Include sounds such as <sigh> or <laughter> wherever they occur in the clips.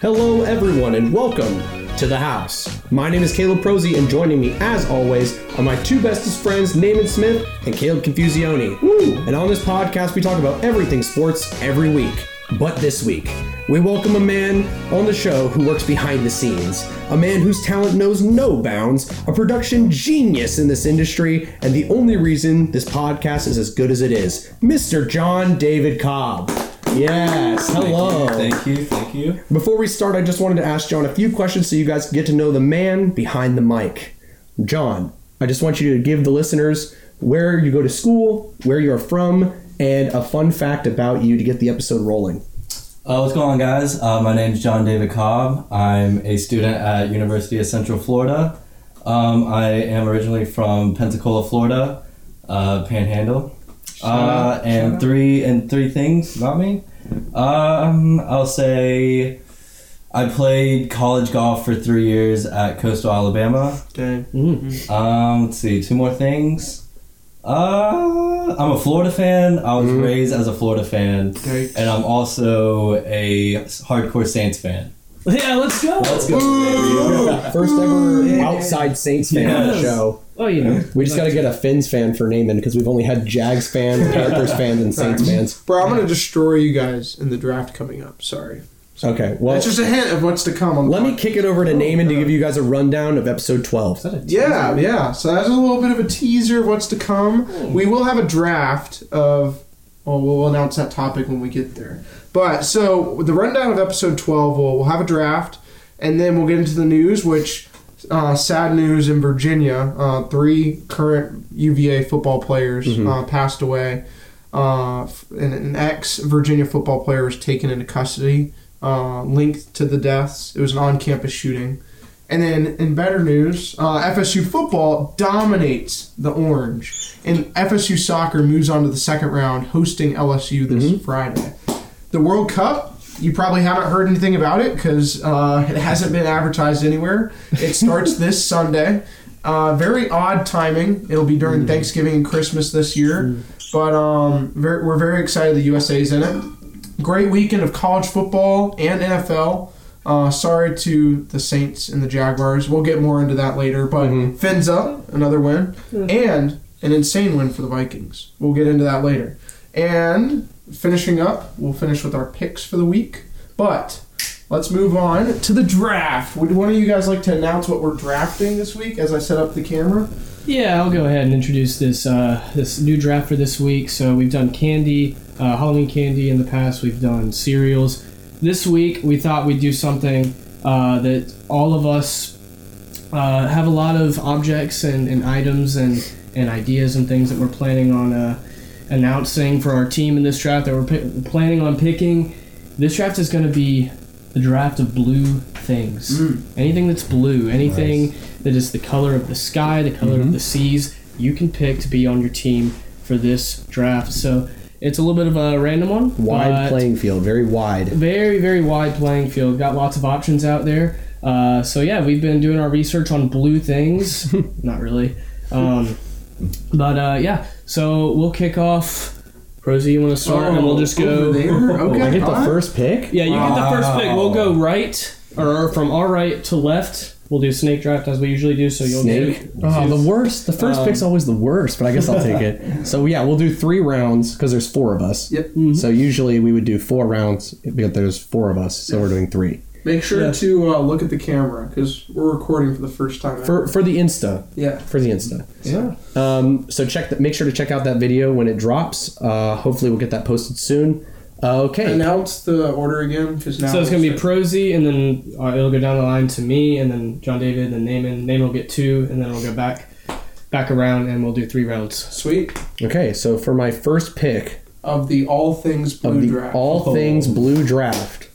Hello, everyone, and welcome to the house. My name is Caleb Prosy, and joining me, as always, are my two bestest friends, Naaman Smith and Caleb Confusione. And on this podcast, we talk about everything sports every week. But this week, we welcome a man on the show who works behind the scenes, a man whose talent knows no bounds, a production genius in this industry, and the only reason this podcast is as good as it is, Mr. John David Cobb. Yes, hello. Thank you, thank you. Before we start, I just wanted to ask John a few questions so you guys get to know the man behind the mic. John, I just want you to give the listeners where you go to school, where you're from, and a fun fact about you to get the episode rolling. Uh, what's going on, guys? Uh, my is John David Cobb. I'm a student at University of Central Florida. Um, I am originally from Pensacola, Florida, uh, Panhandle. Uh, and three and three things about me. Um, I'll say I played college golf for three years at Coastal Alabama. Okay. Um, let's see, two more things. Uh, I'm a Florida fan. I was raised as a Florida fan, Okay. and I'm also a hardcore Saints fan. Yeah, let's go. Let's go. First ever outside Saints fan on the Yes. show. Oh, you know. We just got to get a Fins fan for Naaman because we've only had Jags fans, <laughs> Panthers fans, and Saints fans. Bro, I'm gonna destroy you guys in the draft coming up. Sorry. Okay, well, That's just a hint of what's to come. On let me kick it over to Naaman to give you guys a rundown of episode 12. Yeah, yeah. So that's a little bit of a teaser of what's to come. We will have a draft of. Well, we'll announce that topic when we get there. But so the rundown of episode 12, we'll, we'll have a draft, and then we'll get into the news, which. Uh, sad news in Virginia. Uh, three current UVA football players uh, passed away. Uh, and an ex Virginia football player was taken into custody, uh, linked to the deaths. It was an on campus shooting. And then in better news, uh, FSU football dominates the Orange, and FSU soccer moves on to the second round, hosting LSU this Friday. The World Cup, you probably haven't heard anything about it because uh, it hasn't been advertised anywhere. It starts this Sunday. Uh, very odd timing. It'll be during Thanksgiving and Christmas this year, but um, very, we're very excited the USA's in it. Great weekend of college football and NFL. Uh, sorry to the Saints and the Jaguars. We'll get more into that later. But fins up, another win, and an insane win for the Vikings. We'll get into that later. And finishing up, we'll finish with our picks for the week. But let's move on to the draft. Would one of you guys like to announce what we're drafting this week as I set up the camera? Yeah, I'll go ahead and introduce this uh, this new draft for this week. So we've done candy, uh, Halloween candy in the past. We've done cereals. This week we thought we'd do something uh, that all of us uh, have a lot of objects and, and items and, and ideas and things that we're planning on uh, announcing for our team in this draft that we're pi- planning on picking. This draft is going to be the draft of blue things. Anything that's blue, anything that is the color of the sky, the color of the seas, you can pick to be on your team for this draft. So it's a little bit of a random one. Wide playing field, very wide. Very, very wide playing field. Got lots of options out there. Uh, so yeah, we've been doing our research on blue things. <laughs> Not really. Um, but uh, yeah, so we'll kick off. Rosie, you want to start, and we'll just go. over there. <laughs> Okay, I get the alright. first pick? Yeah, you get the first pick. We'll go right, or from our right to left. We'll do snake draft as we usually do. So you'll Snake. get Oh, the worst. The first Um, pick's always the worst, but I guess I'll take it. <laughs> So yeah, we'll do three rounds because there's four of us. Yep. So usually we would do four rounds because there's four of us, so we're doing three Make sure Yeah. to uh, look at the camera because we're recording for the first time. for for the Insta. yeah. For the Insta. yeah. Um, so check that. Make sure to check out that video when it drops. Uh, hopefully we'll get that posted soon. Uh, okay. Announce the order again because now. So it's gonna be Prosy, and then uh, it'll go down the line to me, and then John David, and then Naaman. Naaman will get two, and then we'll go back, back around, and we'll do three rounds. sweet Okay. So for my first pick of the all things blue of the draft. all things blue draft,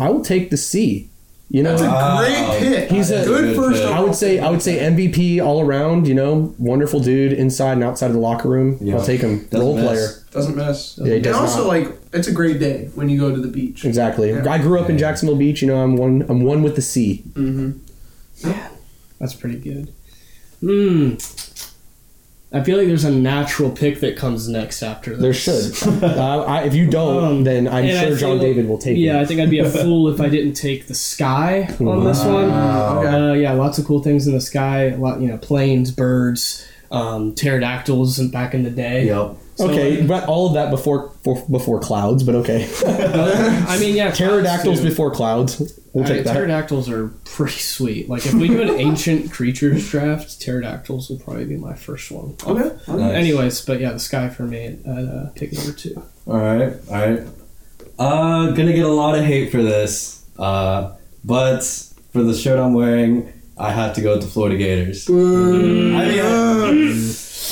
I will take the sea. You know, That's a Wow. great pick. He's a- good Good first. pick. I would say I would say MVP all around. You know, wonderful dude inside and outside of the locker room. Yeah. I'll take him. Doesn't Role miss. player. doesn't miss. Yeah, he and also, not. like, it's a great day when you go to the beach. Exactly. Yeah. I grew up in Jacksonville Beach. You know, I'm one. I'm one with the sea. Mm-hmm. Yeah, that's pretty good. Hmm. I feel like there's a natural pick that comes next after this. There should. <laughs> uh, I, if you don't, Um, then I'm and I sure John David will take it. Yeah, I think I'd be a fool if I didn't take the sky on this one. okay. Uh, yeah, lots of cool things in the sky. A lot, you know, planes, birds, um, pterodactyls, and back in the day. Yep. So, Okay, like, but all of that before for, before clouds, but okay. <laughs> I mean, yeah, Pterodactyls before clouds. We'll I mean, take that. pterodactyls are pretty sweet. Like if we do an ancient creatures draft, pterodactyls will probably be my first one. Okay. Nice. Anyways, but yeah, the sky for me, uh, uh, pick number two. All right, all right. Uh, gonna get a lot of hate for this. Uh, but for the shirt I'm wearing, I have to go with the Florida Gators. I mean,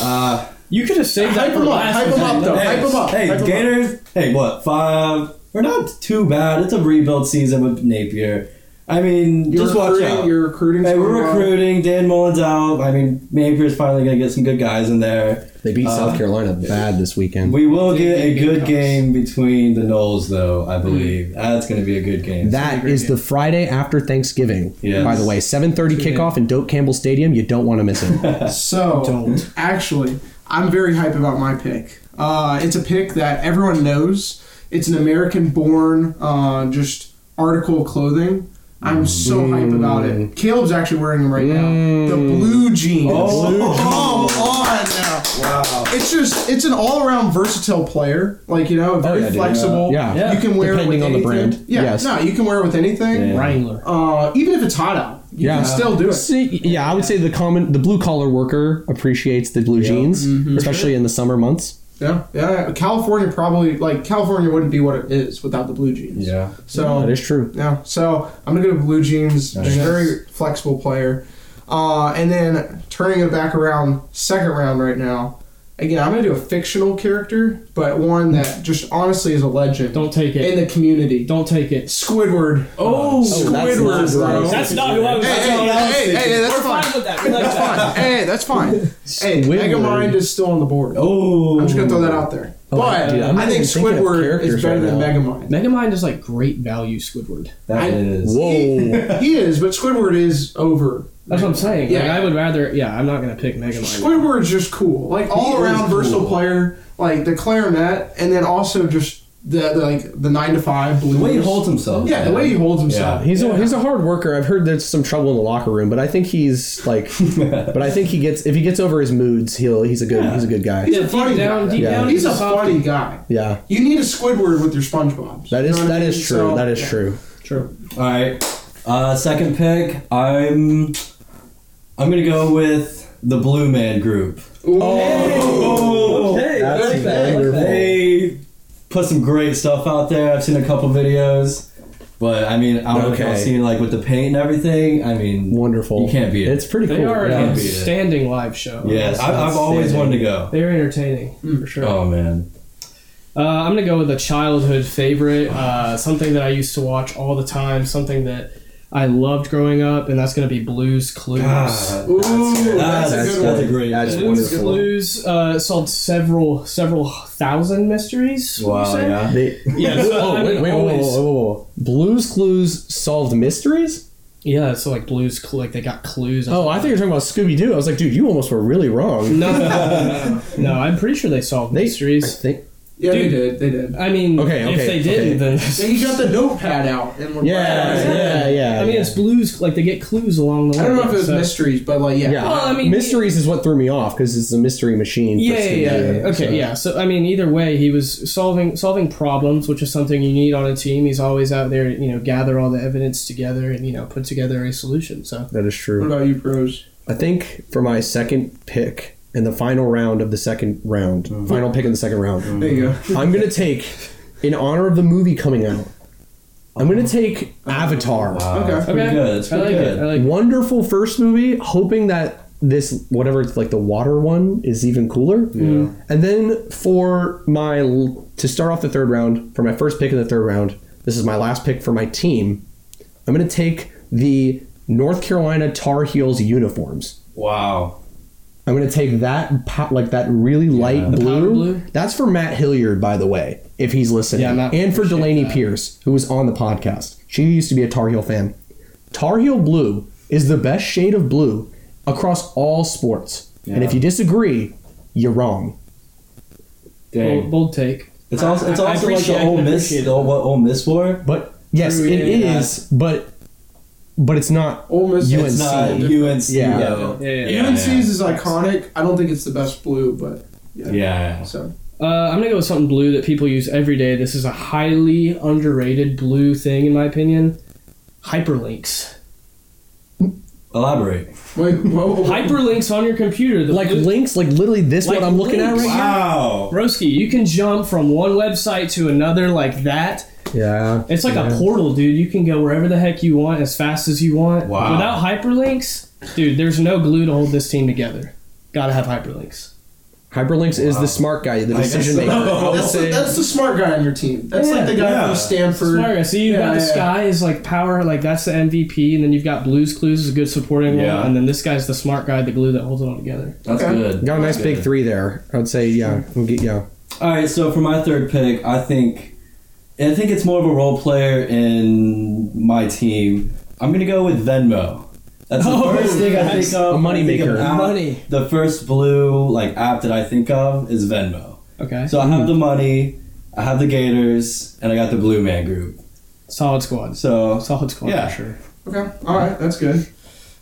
uh, You could have saved that Hype for them up, last. hype them up, though. hey, Hype 'em up, Hey, hype 'em up. Gators. Hey, what? Five. We're not too bad. It's a rebuild season with Napier. I mean, You're just watch recruiting, out. You're recruiting. Hey, we're going well. recruiting. Dan Mullen's out. I mean, Napier's finally gonna get some good guys in there. They beat Uh, South Carolina bad this weekend. We will get a good game between the Noles, though. I believe that's going to be a good game. that is game. the Friday after Thanksgiving. Yes. By the way, 7:30 kickoff in Doak Campbell Stadium. You don't want to miss it. <laughs> So, Don't. actually, I'm very hype about my pick. Uh, it's a pick that everyone knows. It's an American-born, uh, just article of clothing. I'm so hype about it. Caleb's actually wearing them right now. The blue jeans. Oh. come on now! Wow. It's just it's an all-around versatile player. Like you know, very yeah, flexible. Yeah. Yeah. You can wear Depending it with on the anything. brand. Yeah. Yes. No, you can wear it with anything. Yeah. Wrangler. Uh, even if it's hot out, you Yeah. can still do it. See, yeah, I would say the common, the blue collar worker appreciates the blue jeans, especially in the summer months. Yeah, yeah. California probably like California wouldn't be what it is without the blue jeans. yeah. So That is true. yeah. So I'm gonna go to blue jeans. Nice. Very flexible player. Uh, and then turning it back around, second round right now. Again, I'm gonna do a fictional character, but one that just honestly is a legend Don't take it. in the community. Don't take it. Squidward. Oh, oh that's Squidward, not bro. right. That's not who I was. Hey, hey, not what I was hey, hey, hey, that's We're fine. fine with that. We like That's that. fine. Hey, that's fine. Hey, Squidward. Megamind is still on the board. Oh. I'm just gonna throw that out there. Oh, but dude, I'm I not think even thinking of Squidward is better right than now. Megamind. Megamind is like great value Squidward. That I- is. Whoa. He is, but Squidward is over. That's what I'm saying. Yeah. Like, I would rather. Yeah, I'm not gonna pick Megamind. Squidward's just cool, like all is around versatile cool. player, like the clarinet, and then also just the, the like the nine to five blues. The way he holds himself. Yeah, the way he holds himself. Yeah. He's a, he's a hard worker. I've heard there's some trouble in the locker room, but I think he's like, <laughs> but I think he gets if he gets over his moods, he'll he's a good he's a good guy. He's Yeah, a funny deep down, guy. deep Yeah. down, He's a he's soft. funny guy. Yeah, You need a Squidward with your SpongeBob. that is that is true. that is true. True. All right. Uh, second pick. I'm. I'm gonna go with the Blue Man Group. Oh, Okay, That's okay. wonderful. They put some great stuff out there. I've seen a couple videos, but I mean, I don't know if Okay. y'all seen like with the paint and everything. I mean, Wonderful. You can't beat it. It's pretty They cool. are yeah. an beat it. outstanding live show. Yes, I, I've always wanted to go. They're entertaining for sure. Oh man, Uh, I'm gonna go with a childhood favorite, uh, something that I used to watch all the time, something that I loved growing up, and that's gonna be Blues Clues. God, Ooh, that's, that's a that's, good that's a one. great. That's pick. Blues wonderful. Clues uh, solved several several thousand mysteries. Wow, yeah. They, Yeah, oh, wait, wait, whoa, whoa, always- whoa, whoa, whoa. Blues Clues solved mysteries? Yeah, so like Blues, Cl- like they got clues. Oh, I think you're talking about Scooby Doo. I was like, dude, you almost were really wrong. no, no, no, no, no, <laughs> I'm pretty sure they solved They, I mysteries. think. Yeah, they did. They did. I mean, Okay, if they didn't, okay. Yeah, he got the notepad out and we're Yeah, yeah, yeah. then I mean, yeah. it's Blues. Like they get clues along the way. I don't know if it was so- mysteries, but like yeah. Yeah, Well, I mean- mysteries is what threw me off because it's a mystery machine. Yeah, yeah, yeah, Okay, so- yeah. So I mean, either way, he was solving solving problems, which is something you need on a team. He's always out there, you know, gather all the evidence together and you know put together a solution. So That is true. What about you, pros? I think for my second pick in the final round of the second round, mm-hmm. final pick in the second round, There you go. <laughs> I'm gonna take, in honor of the movie coming out, I'm gonna take Avatar. Wow, Okay. that's pretty okay, good. That's I pretty like good. it. I like. it. Wonderful first movie, hoping that this whatever it's like the water one is even cooler. Yeah. Mm-hmm. And then for my to start off the third round, for my first pick in the third round, this is my last pick for my team. I'm going to take the North Carolina Tar Heels uniforms. Wow. I'm going to take that po- like that really light The powder blue. blue? That's for Matt Hilliard, by the way, if he's listening, Yeah, Matt and for Delaney that. Pierce, who was on the podcast. She used to be a Tar Heel fan. Tar Heel blue is the best shade of blue across all sports. And if you disagree, you're wrong. Dang. Bold, bold take. It's also it's I- I like appreciate- the Ole Miss, appreciate the, what Ole Miss wore. But yes, True, it But but it's not. Ole Miss. UNC. It's not UNC. Yeah. though. Yeah, yeah, yeah. UNC's is iconic. I don't think it's the best blue, but yeah. Yeah. So Uh, I'm gonna go with something blue that people use every day. This is a highly underrated blue thing, in my opinion. Hyperlinks. Elaborate. wait, whoa, whoa. Hyperlinks on your computer. The Like blue- links, like literally this Like what I'm looking links. at right Wow. Broski, you can jump from one website to another like that. Here. Yeah. It's like yeah. a portal, dude. You can go wherever the heck you want as fast as you want. Wow. Without hyperlinks, dude, there's no glue to hold this team together. Gotta have hyperlinks. Hyperlinks is the smart guy, the decision maker. <laughs> so. That's the, that's the smart guy on your team. That's like the guy Yeah. from Stanford. Smart. I see you Yeah, got the yeah. sky is like power, like that's the MVP, and then you've got Blues Clues is a good supporting Yeah. role, and then this guy's the smart guy, the glue that holds it all together. That's Okay. good. got a nice big three there. I would say yeah. we'll get- yeah. All right, so for my third pick, I think, I think it's more of a role player in my team. I'm gonna go with Venmo. That's the Oh, first thing I think of. A when I think of app. Money. The first blue like app that I think of is Venmo. Okay. So I have mm-hmm. the money, I have the Gators, and I got the Blue Man Group. Solid squad. So Solid squad Yeah. for sure. Okay. All right. That's good.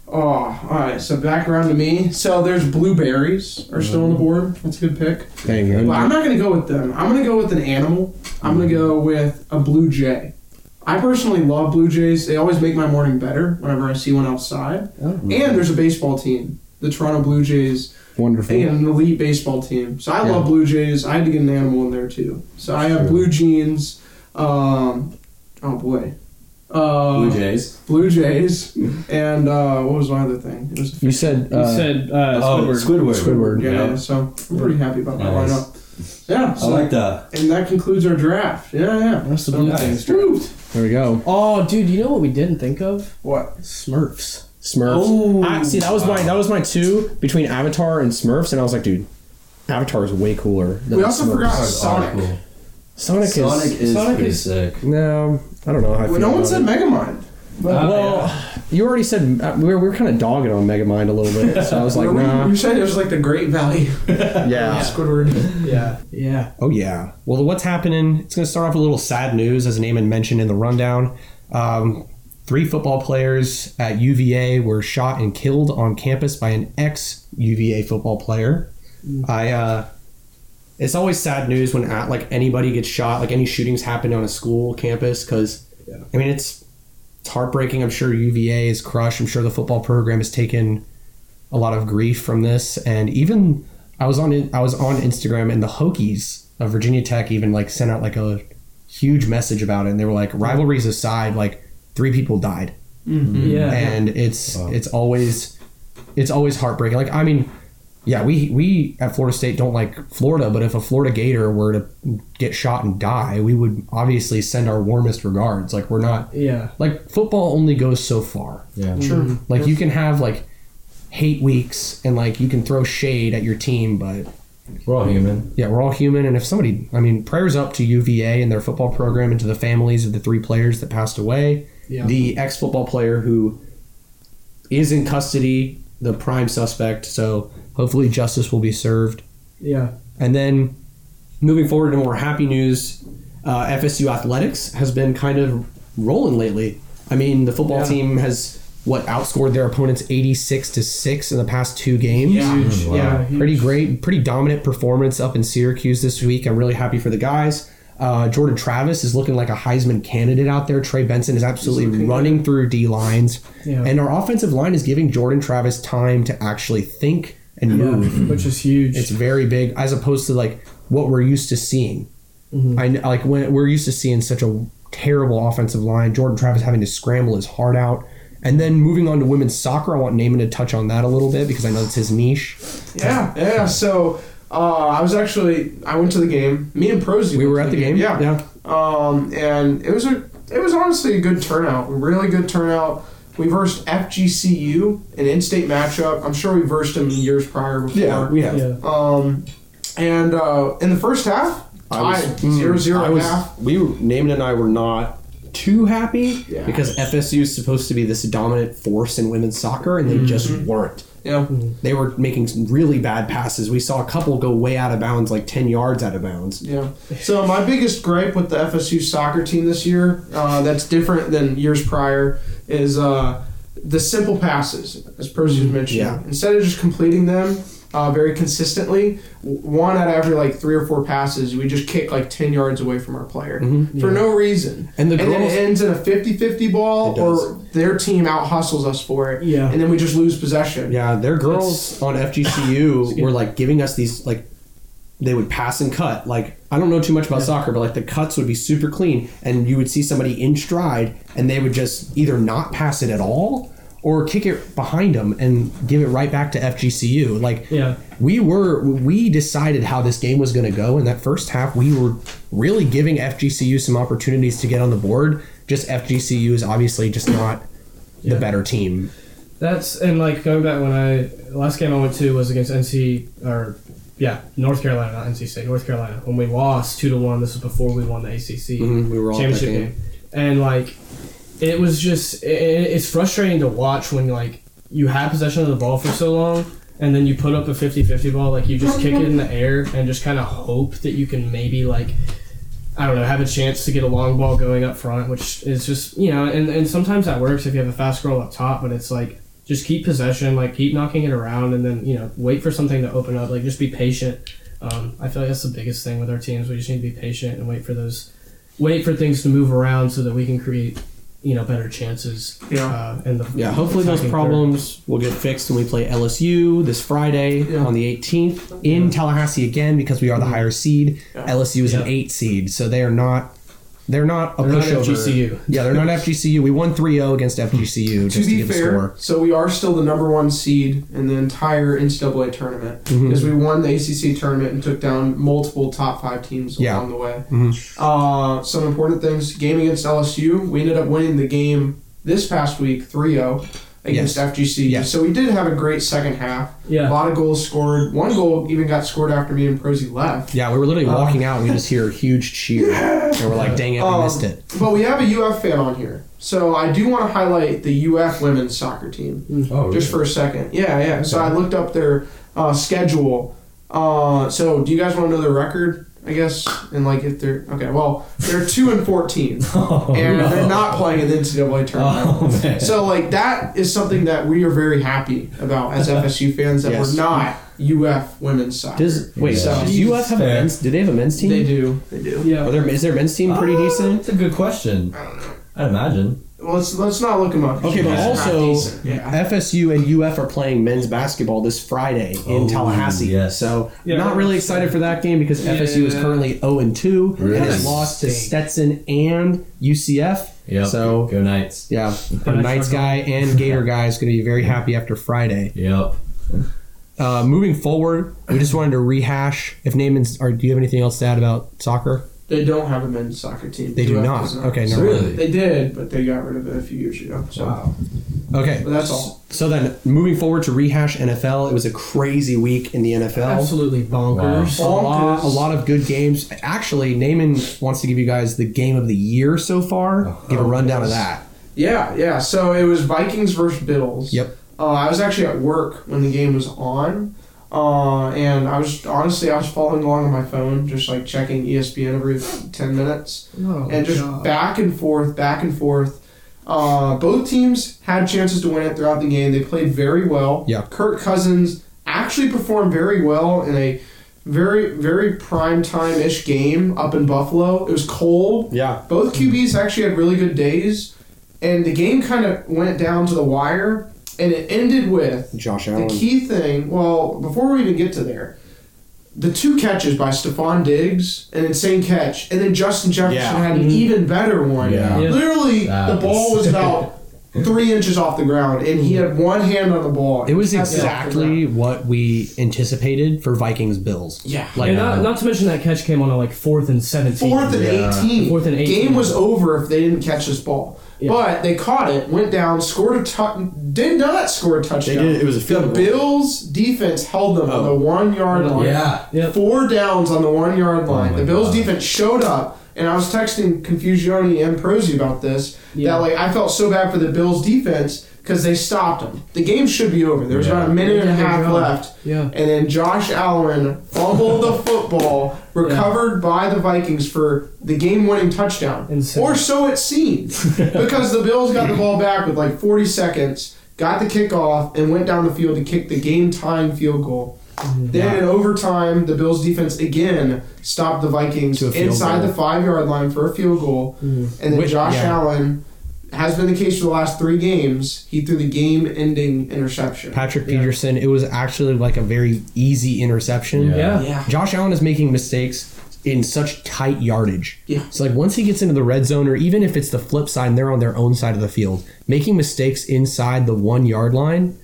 Oh, all right. So back around to me. So there's blueberries are still on the mm-hmm. board. That's a good pick. Dang, man. But I'm not gonna go with them. I'm gonna go with an animal. I'm gonna go with a blue jay. I personally love blue jays. They always make my morning better whenever I see one outside. Oh. And there's a baseball team, the Toronto Blue Jays, Wonderful. and an elite baseball team. So I Yeah. love blue jays. I had to get an animal in there too. So I have Sure. blue jeans. Um, oh boy. Uh, Blue Jays. Blue Jays, and uh, what was my other thing? It was You said You uh, said uh, Oh, Squidward. Squidward. Squidward. yeah, Yeah. So I'm pretty happy about that Nice. lineup. Yeah, I so, like that. and that concludes our draft. Yeah, yeah. That's the So- blue nice. things. Woo! There we go. Oh, dude, you know what we didn't think of? What? Smurfs. Smurfs. Oh, I, see, that was my that was my two between Avatar and Smurfs, and I was like, dude, Avatar is way cooler. Than We also Smurfs. forgot That's Sonic. cool. Sonic, Sonic is. is Sonic pretty is- sick. No, I don't know how I feel. no one about said it. Megamind. But Well, you already said uh, we were, we were kind of dogging on Megamind a little bit, so I was like, we, nah. we said it was like the Great Value. <laughs> Yeah. <laughs> Squidward. Yeah. Yeah. Oh yeah. Well, what's happening? It's going to start off with a little sad news, as Naaman mentioned in the rundown. Um, three football players at UVA were shot and killed on campus by an ex UVA football player. I. Uh, it's always sad news when at, like anybody gets shot, like any shootings happen on a school campus, because I mean it's it's heartbreaking. I'm sure UVA is crushed. I'm sure the football program has taken a lot of grief from this, and even I was on I was on Instagram, and the Hokies of Virginia Tech even like sent out like a huge message about it, and they were like, rivalries aside, like three people died, mm-hmm. Yeah. and it's Wow. it's always it's always heartbreaking. Like I mean. Yeah, we we at Florida State don't like Florida, but if a Florida Gator were to get shot and die, we would obviously send our warmest regards. Like we're not Yeah. like football only goes so far. Yeah. Mm-hmm. Sure. Like you can have like hate weeks and like you can throw shade at your team, but We're all human. yeah, we're all human. And if somebody, I mean, prayers up to UVA and their football program and to the families of the three players that passed away. Yeah. The ex football player who is in custody, the prime suspect. So hopefully justice will be served. Yeah. And then moving forward to more happy news, uh, FSU athletics has been kind of rolling lately. I mean, the football Yeah. team has what outscored their opponents 86 to 6 in the past two games. Yeah. Huge. Wow. Yeah. huge. Pretty great, pretty dominant performance up in Syracuse this week. I'm really happy for the guys. Uh, Jordan Travis is looking like a Heisman candidate out there. Trey Benson is absolutely looking running through D lines. Yeah. And our offensive line is giving Jordan Travis time to actually think and move. Which is huge. It's very big as opposed to like what we're used to seeing. Mhm. I like when we're used to seeing such a terrible offensive line. Jordan Travis having to scramble his heart out, and then moving on to women's soccer. I want Naaman to touch on that a little bit because I know it's his niche. Yeah, yeah. So uh, I was actually I went to the game. Me and Prosy. We were at the game. Yeah. yeah. Um, and it was a it was honestly a good turnout. Really good turnout. We versed FGCU, an in-state matchup. I'm sure we versed them years prior before. we have. yeah. Um, and uh, in the first half, I was- tied zero zero I was, half. we were, Naaman and I were not too happy Yeah. because FSU is supposed to be this dominant force in women's soccer, and they just weren't. Yeah. They were making some really bad passes. We saw a couple go way out of bounds, like ten yards out of bounds. Yeah. So my biggest gripe with the FSU soccer team this year, uh, that's different than years prior, is uh, the simple passes, as Percy was mentioning. Yeah. Instead of just completing them uh, very consistently, one out of every like three or four passes, we just kick like ten yards away from our player for no reason. And the then it ends in a 50-50 ball, or their team out hustles us for it. Yeah. And then we just lose possession. Yeah, their girls on FGCU <laughs> were like giving us these like they would pass and cut. Like I don't know too much about soccer, but like the cuts would be super clean, and you would see somebody in stride, and they would just either not pass it at all or kick it behind them and give it right back to FGCU. Like Yeah. we were we decided how this game was going to go in that first half. We were really giving FGCU some opportunities to get on the board. Just FGCU is obviously just not the better team. That's and like going back when I last game I went to was against NC or yeah North Carolina not NC State North Carolina when we lost two to one. This was before we won the ACC Mhm, we championship game. game. and like it was just it, it's frustrating to watch when like you have possession of the ball for so long and then you put up a 50-50 ball like you just kick it in the air and just kind of hope that you can maybe like I don't know, have a chance to get a long ball going up front, which is just you know, and, and sometimes that works if you have a fast scroll up top, but it's like just keep possession, like keep knocking it around, and then you know wait for something to open up. Like just be patient. Um, I feel like that's the biggest thing with our teams. We just need to be patient and wait for those, wait for things to move around so that we can create, you know, better chances. Yeah. Uh, in the Yeah, hopefully those attacking problems will get fixed when we play LSU this Friday Yeah. on the 18th in Tallahassee again because we are the higher seed. Yeah. LSU is an eight seed, so they are not. They're not a They're not pushover. FGCU. Yeah, they're not FGCU. We won 3-0 against FGCU just to to, be a fair, score. so we are still the number one seed in the entire NCAA tournament Mm-hmm. because we won the ACC tournament and took down multiple top five teams Yeah. along the way. Mhm. Uh, some important things: game against LSU, we ended up winning the game this past week 3-0 against FGC. Yes. So we did have a great second half. Yeah. A lot of goals scored. One goal even got scored after me and Prosy left. Yeah, we were literally walking out and we just hear a huge cheer. <laughs> And we're like, dang it, we Um, missed it. But we have a UF fan on here. So I do want to highlight the UF women's soccer team. Oh, just for a second. Yeah, yeah. So I looked up their uh, schedule. Uh, so do you guys want to know their record? I guess and like if they're okay. Well, they're two and fourteen, <laughs> Oh, and no. they're not playing in the NCAA tournament. Oh, man. So like that is something that we are very happy about as FSU fans that Yes. we're not UF women's soccer. Does wait? Yeah. Does UF have a Fair. men's? Do they have a men's team? they do? They do. Yeah. Are there, is their men's team pretty Uh, decent? That's a good question. I don't know. I'd imagine. Well, let's let's not look them up. Okay, but also yeah. FSU and UF are playing men's basketball this Friday in Oh, Tallahassee. yes. So Yeah. not really excited for that game because FSU is currently 0 and 2 and has lost to Stetson and UCF. Yep. So go Knights. yeah, our Nice Knights guy and Gator <laughs> guy is going to be very happy after Friday. Yep. Uh, moving forward, we just wanted to rehash. If Naaman's, or do you have anything else to add about soccer? They don't have a men's soccer team. They do not. does Okay, no. Really? They did, but they got rid of it a few years ago. So Wow. Okay, But that's all. So then, moving forward to rehash NFL, it was a crazy week in the NFL. Absolutely bonkers. A lot, a lot of good games. Actually, Naaman wants to give you guys the game of the year so far. Give a Oh, rundown of that. Yeah, yeah. So it was Vikings versus Bills. Yep. Uh, I was actually at work when the game was on, uh, and I was honestly I was following along on my phone, just like checking ESPN every ten minutes, Oh, and just God. back and forth, back and forth. Uh, both teams had chances to win it throughout the game. They played very well. Yeah. Kirk Cousins actually performed very well in a very very prime time ish game up in Buffalo. It was cold. Yeah. Both QBs actually had really good days, and the game kind of went down to the wire, and it ended with Josh the key thing. Well, before we even get to there, the two catches by Stefon Diggs, an insane catch, and then Justin Jefferson Yeah. had an mm-hmm. even better one. Yeah. Yeah. Literally, That the ball was- was about <laughs> three inches off the ground, and he had one hand on the ball. It was Kept off the exactly what we anticipated for Vikings Bills. Yeah. Like and not, uh, not to mention that catch came on a like fourth and seventeen. Fourth and Yeah. 18. Fourth and 18. Game was over if they didn't catch this ball. Yeah. But they caught it, went down, scored a tou- did not score a touchdown. They did- it was a the field goal. Bills defense held them on Oh. the one yard line. Yeah. Yep. Four downs on the one yard oh line. my the Bills God. defense showed up, And I was texting Confusione and Prosy about this. Yeah. That like I felt so bad for the Bills defense because they stopped them. The game should be over. There was Yeah. about a minute and a They did their half left. Yeah. And then Josh Allen fumbled the football, <laughs> recovered by the Vikings for the game-winning touchdown. Insane. Or so it seemed, <laughs> because the Bills got the ball back with like 40 seconds, got the kickoff, and went down the field to kick the game-tying field goal. Mm-hmm. Then in overtime, the Bills defense again stopped the Vikings To a field inside goal. the five-yard line for a field goal, mm-hmm. and then Which- Josh yeah. Allen. Has been the case for the last three games. He threw the game-ending interception. Patrick Peterson, it was actually like a very easy interception. Yeah. Yeah. Yeah. Josh Allen is making mistakes in such tight yardage. Yeah. So like once he gets into the red zone, or even if it's the flip side and they're on their own side of the field, making mistakes inside the one yard line,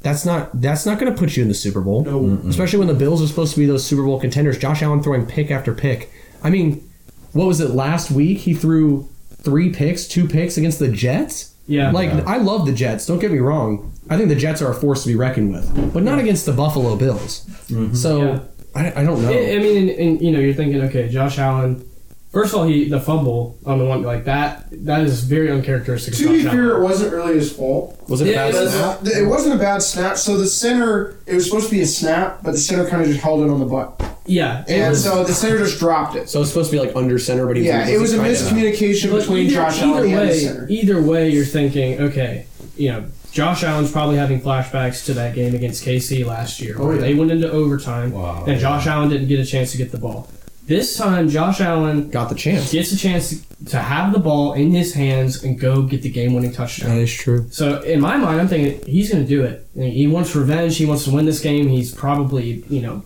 that's not that's not going to put you in the Super Bowl. No. Especially when the Bills are supposed to be those Super Bowl contenders. Josh Allen throwing pick after pick. I mean, what was it last week? He threw three picks, two picks against the Jets. Yeah. Like Yeah. I love the Jets. Don't get me wrong. I think the Jets are a force to be reckoned with, but not against the Buffalo Bills. Mm-hmm. So Yeah. I, I don't know. I, I mean, and, and, you know, you're thinking, okay, Josh Allen. First of all, he the fumble on the one like that. That is very uncharacteristic. of To be fair, it wasn't really his fault. was it a Yeah, bad it was- snap? It wasn't a bad snap. So the center, it was supposed to be a snap, but the center kind of just held it on the butt, Yeah, and was- so the center just dropped it. So it's supposed to be like under center, but he Yeah, it was a miscommunication But between either, Josh either Allen and the way, center. either way, you're thinking, okay, you know, Josh Allen's probably having flashbacks to that game against KC last year, oh, where yeah. they went into overtime, Wow, and yeah. Josh Allen didn't get a chance to get the ball. This time, Josh Allen Got the chance. gets a chance to, have the ball in his hands and go get the game-winning touchdown. That is true. So in my mind, I'm thinking he's going to do it. He wants revenge. He wants to win this game. He's probably you know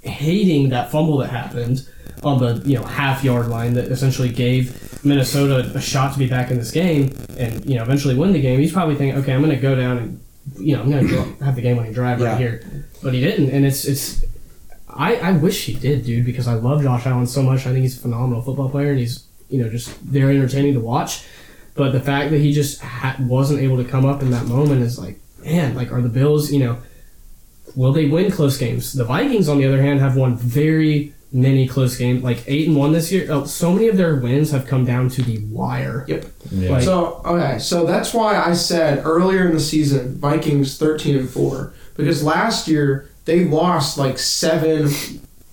hating that fumble that happened on the you know half yard line that essentially gave Minnesota a shot to be back in this game and you know eventually win the game. He's probably thinking, okay, I'm going to go down and you know I'm going to have the game winning drive Yeah. right here, but he didn't, and it's it's. I, I wish he did, dude, because I love Josh Allen so much. I think he's a phenomenal football player, and he's you know just very entertaining to watch. But the fact that he just ha- wasn't able to come up in that moment is like, man, like are the Bills, you know, will they win close games? The Vikings, on the other hand, have won very many close games, like eight and one this year. Oh, so many of their wins have come down to the wire. Yep. Yeah. Like- So okay, so that's why I said earlier in the season Vikings thirteen and four because last year they lost like seven,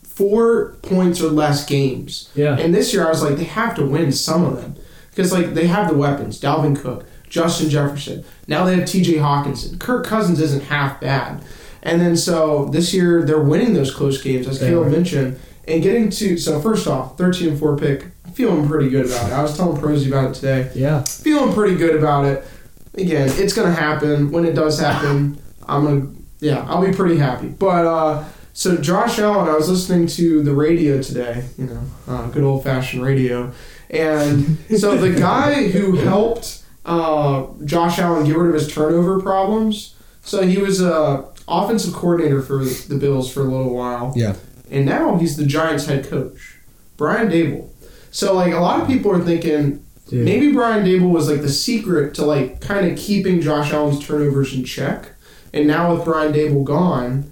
four points or less games. Yeah. And this year I was like they have to win some of them because like they have the weapons: Dalvin Cook, Justin Jefferson. Now they have T.J. Hockenson. Kirk Cousins isn't half bad. And then so this year they're winning those close games as Caleb mentioned and getting to so first off thirteen and four pick. Feeling pretty good about it. I was telling Prosy about it today Yeah. feeling pretty good about it. Again, it's gonna happen. When it does happen, I'm gonna yeah, I'll be pretty happy. But uh so Josh Allen, I was listening to the radio today, you know, uh, good old fashioned radio, and so the <laughs> guy who helped uh, Josh Allen get rid of his turnover problems. So he was a offensive coordinator for the Bills for a little while Yeah. and now he's the Giants head coach, Brian Daboll. So like a lot of people are thinking Dude. maybe Brian Daboll was like the secret to like kind of keeping Josh Allen's turnovers in check, and now with Brian Daboll gone,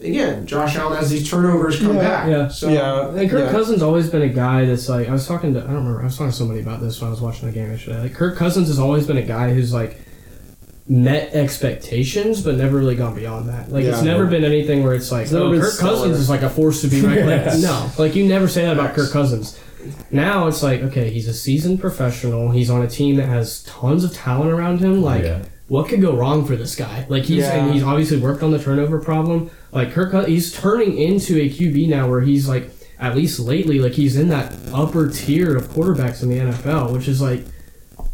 again Josh Allen has these turnovers come Yeah, back. yeah. So Yeah. And Kirk Yeah. Cousins always been a guy that's like I was talking to I don't remember I was talking to somebody about this when I was watching the game yesterday. Like Kirk Cousins has always been a guy who's like met expectations but never really gone beyond that. Like it's Yeah. never been anything where it's like never oh Kirk stellar. Cousins is like a force to be <laughs> reckoned with. Yes. No, like you never say that about Kirk Cousins. Now it's like okay, he's a seasoned professional. He's on a team that has tons of talent around him. Like Yeah. What could go wrong for this guy? Like he's Yeah. and he's obviously worked on the turnover problem. Like Kirk, he's turning into a QB now, where he's like at least lately, like he's in that upper tier of quarterbacks in the NFL, which is like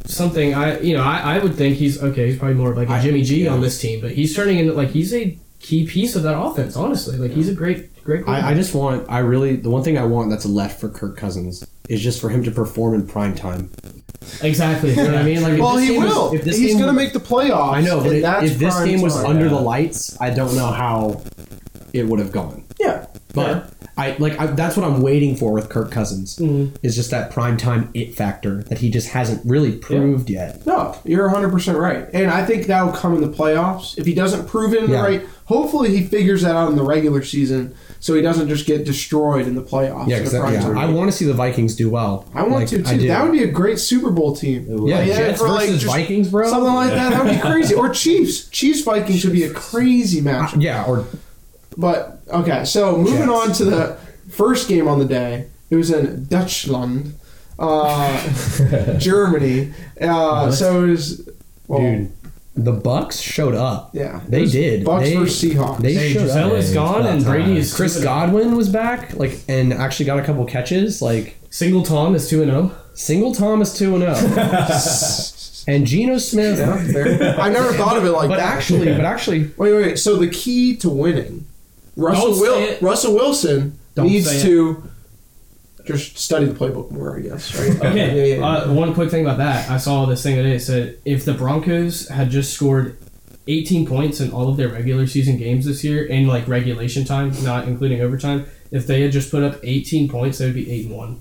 something I you know I, I would think he's okay. He's probably more of like a I- Jimmy G yeah. on this team, but he's turning into like he's a key piece of that offense. Honestly, like he's a great great. I, I just want, I really, the one thing I want that's left for Kirk Cousins is just for him to perform in prime time. Exactly. You know what I mean? Like if well, this he game was- will. if this He's gonna make the playoffs. I know, but and if, this game was time. under Yeah. the lights, I don't know how it would have gone. yeah, But I like I, that's what I'm waiting for with Kirk Cousins. Mm-hmm. Is just that prime time it factor that he just hasn't really proved yet. No, you're 100% right. And I think that'll come in the playoffs. If he doesn't prove it in Yeah. the right, hopefully he figures that out in the regular season so he doesn't just get destroyed in the playoffs. Yeah, in the 'cause that- yeah. I want to see the Vikings do well. I want Like, to too. That would be a great Super Bowl team. yeah, Like, Jets for, like, versus just Vikings, bro. Something like that. That would be <laughs> crazy. Or Chiefs. Chiefs Vikings would be a crazy match. yeah, or But okay, so moving Jets. on to the first game on the day. It was in Deutschland, uh, <laughs> Germany. Uh, so it was well, dude, the Bucks showed up. yeah, They did. Bucks They- versus Seahawks. They Hey, showed Gisele up. is Hey, gone and Brady is Chris oh. Godwin was back, like, and actually got a couple catches. Like, Single Tom is two and oh. zero. single Thomas two and zero, oh. <laughs> and Geno Smith. Yeah, fair. I never thought of it like But that. actually, but actually, wait, wait. So the key to winning, Russell Don't Wil- say it. Russell Wilson Don't needs say it. to just study the playbook more. I guess. Right. Okay. Yeah, yeah, yeah. Uh, one quick thing about that. I saw this thing today. It said if the Broncos had just scored 18 points in all of their regular season games this year in like regulation time, not including overtime, if they had just put up 18 points, they would be eight and one.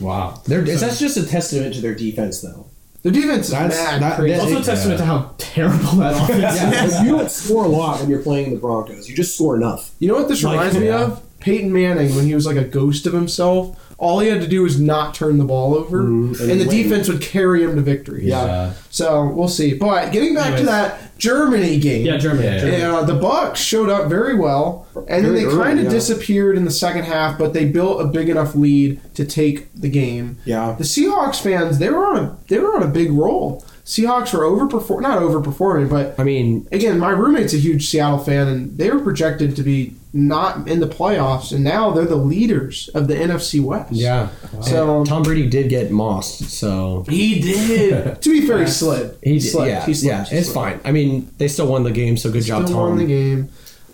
Wow. they're, that's just a testament to their defense, though. the defense is That's- mad that- crazy. that- Also, a testament to how terrible that <laughs> offense is. Yeah, like, you don't score a lot when you're playing the Broncos. You just score enough. You know what this Like, reminds me yeah. of? Peyton Manning when he was like a ghost of himself. All he had to do was not turn the ball over, Mm, and and the win. defense would carry him to victory. Yeah. So we'll see. But getting back to that Germany game. Yeah, Germany. Yeah. Germany. uh, the Bucks showed up very well, and then they kind of yeah. disappeared in the second half. But they built a big enough lead to take the game. Yeah. The Seahawks fans, they were on a they were on a big roll. Seahawks were overperform not overperforming, but I mean, again, my roommate's a huge Seattle fan, and they were projected to be not in the playoffs, and now they're the leaders of the NFC West. yeah. So- Tom Brady did get mossed, so he did. <laughs> to be fair, he slid. he did, slid. yeah, He slid. yeah, He it's slid. fine. I mean, they still won the game, so good job, Still Tom. won the game.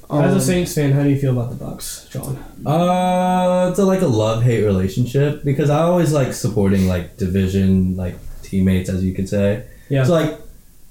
As Um, a Saints fan, how do you feel about the Bucks, John? Uh, it's a, like a love hate relationship because I always like supporting like division like teammates, as you could say. Yeah. So like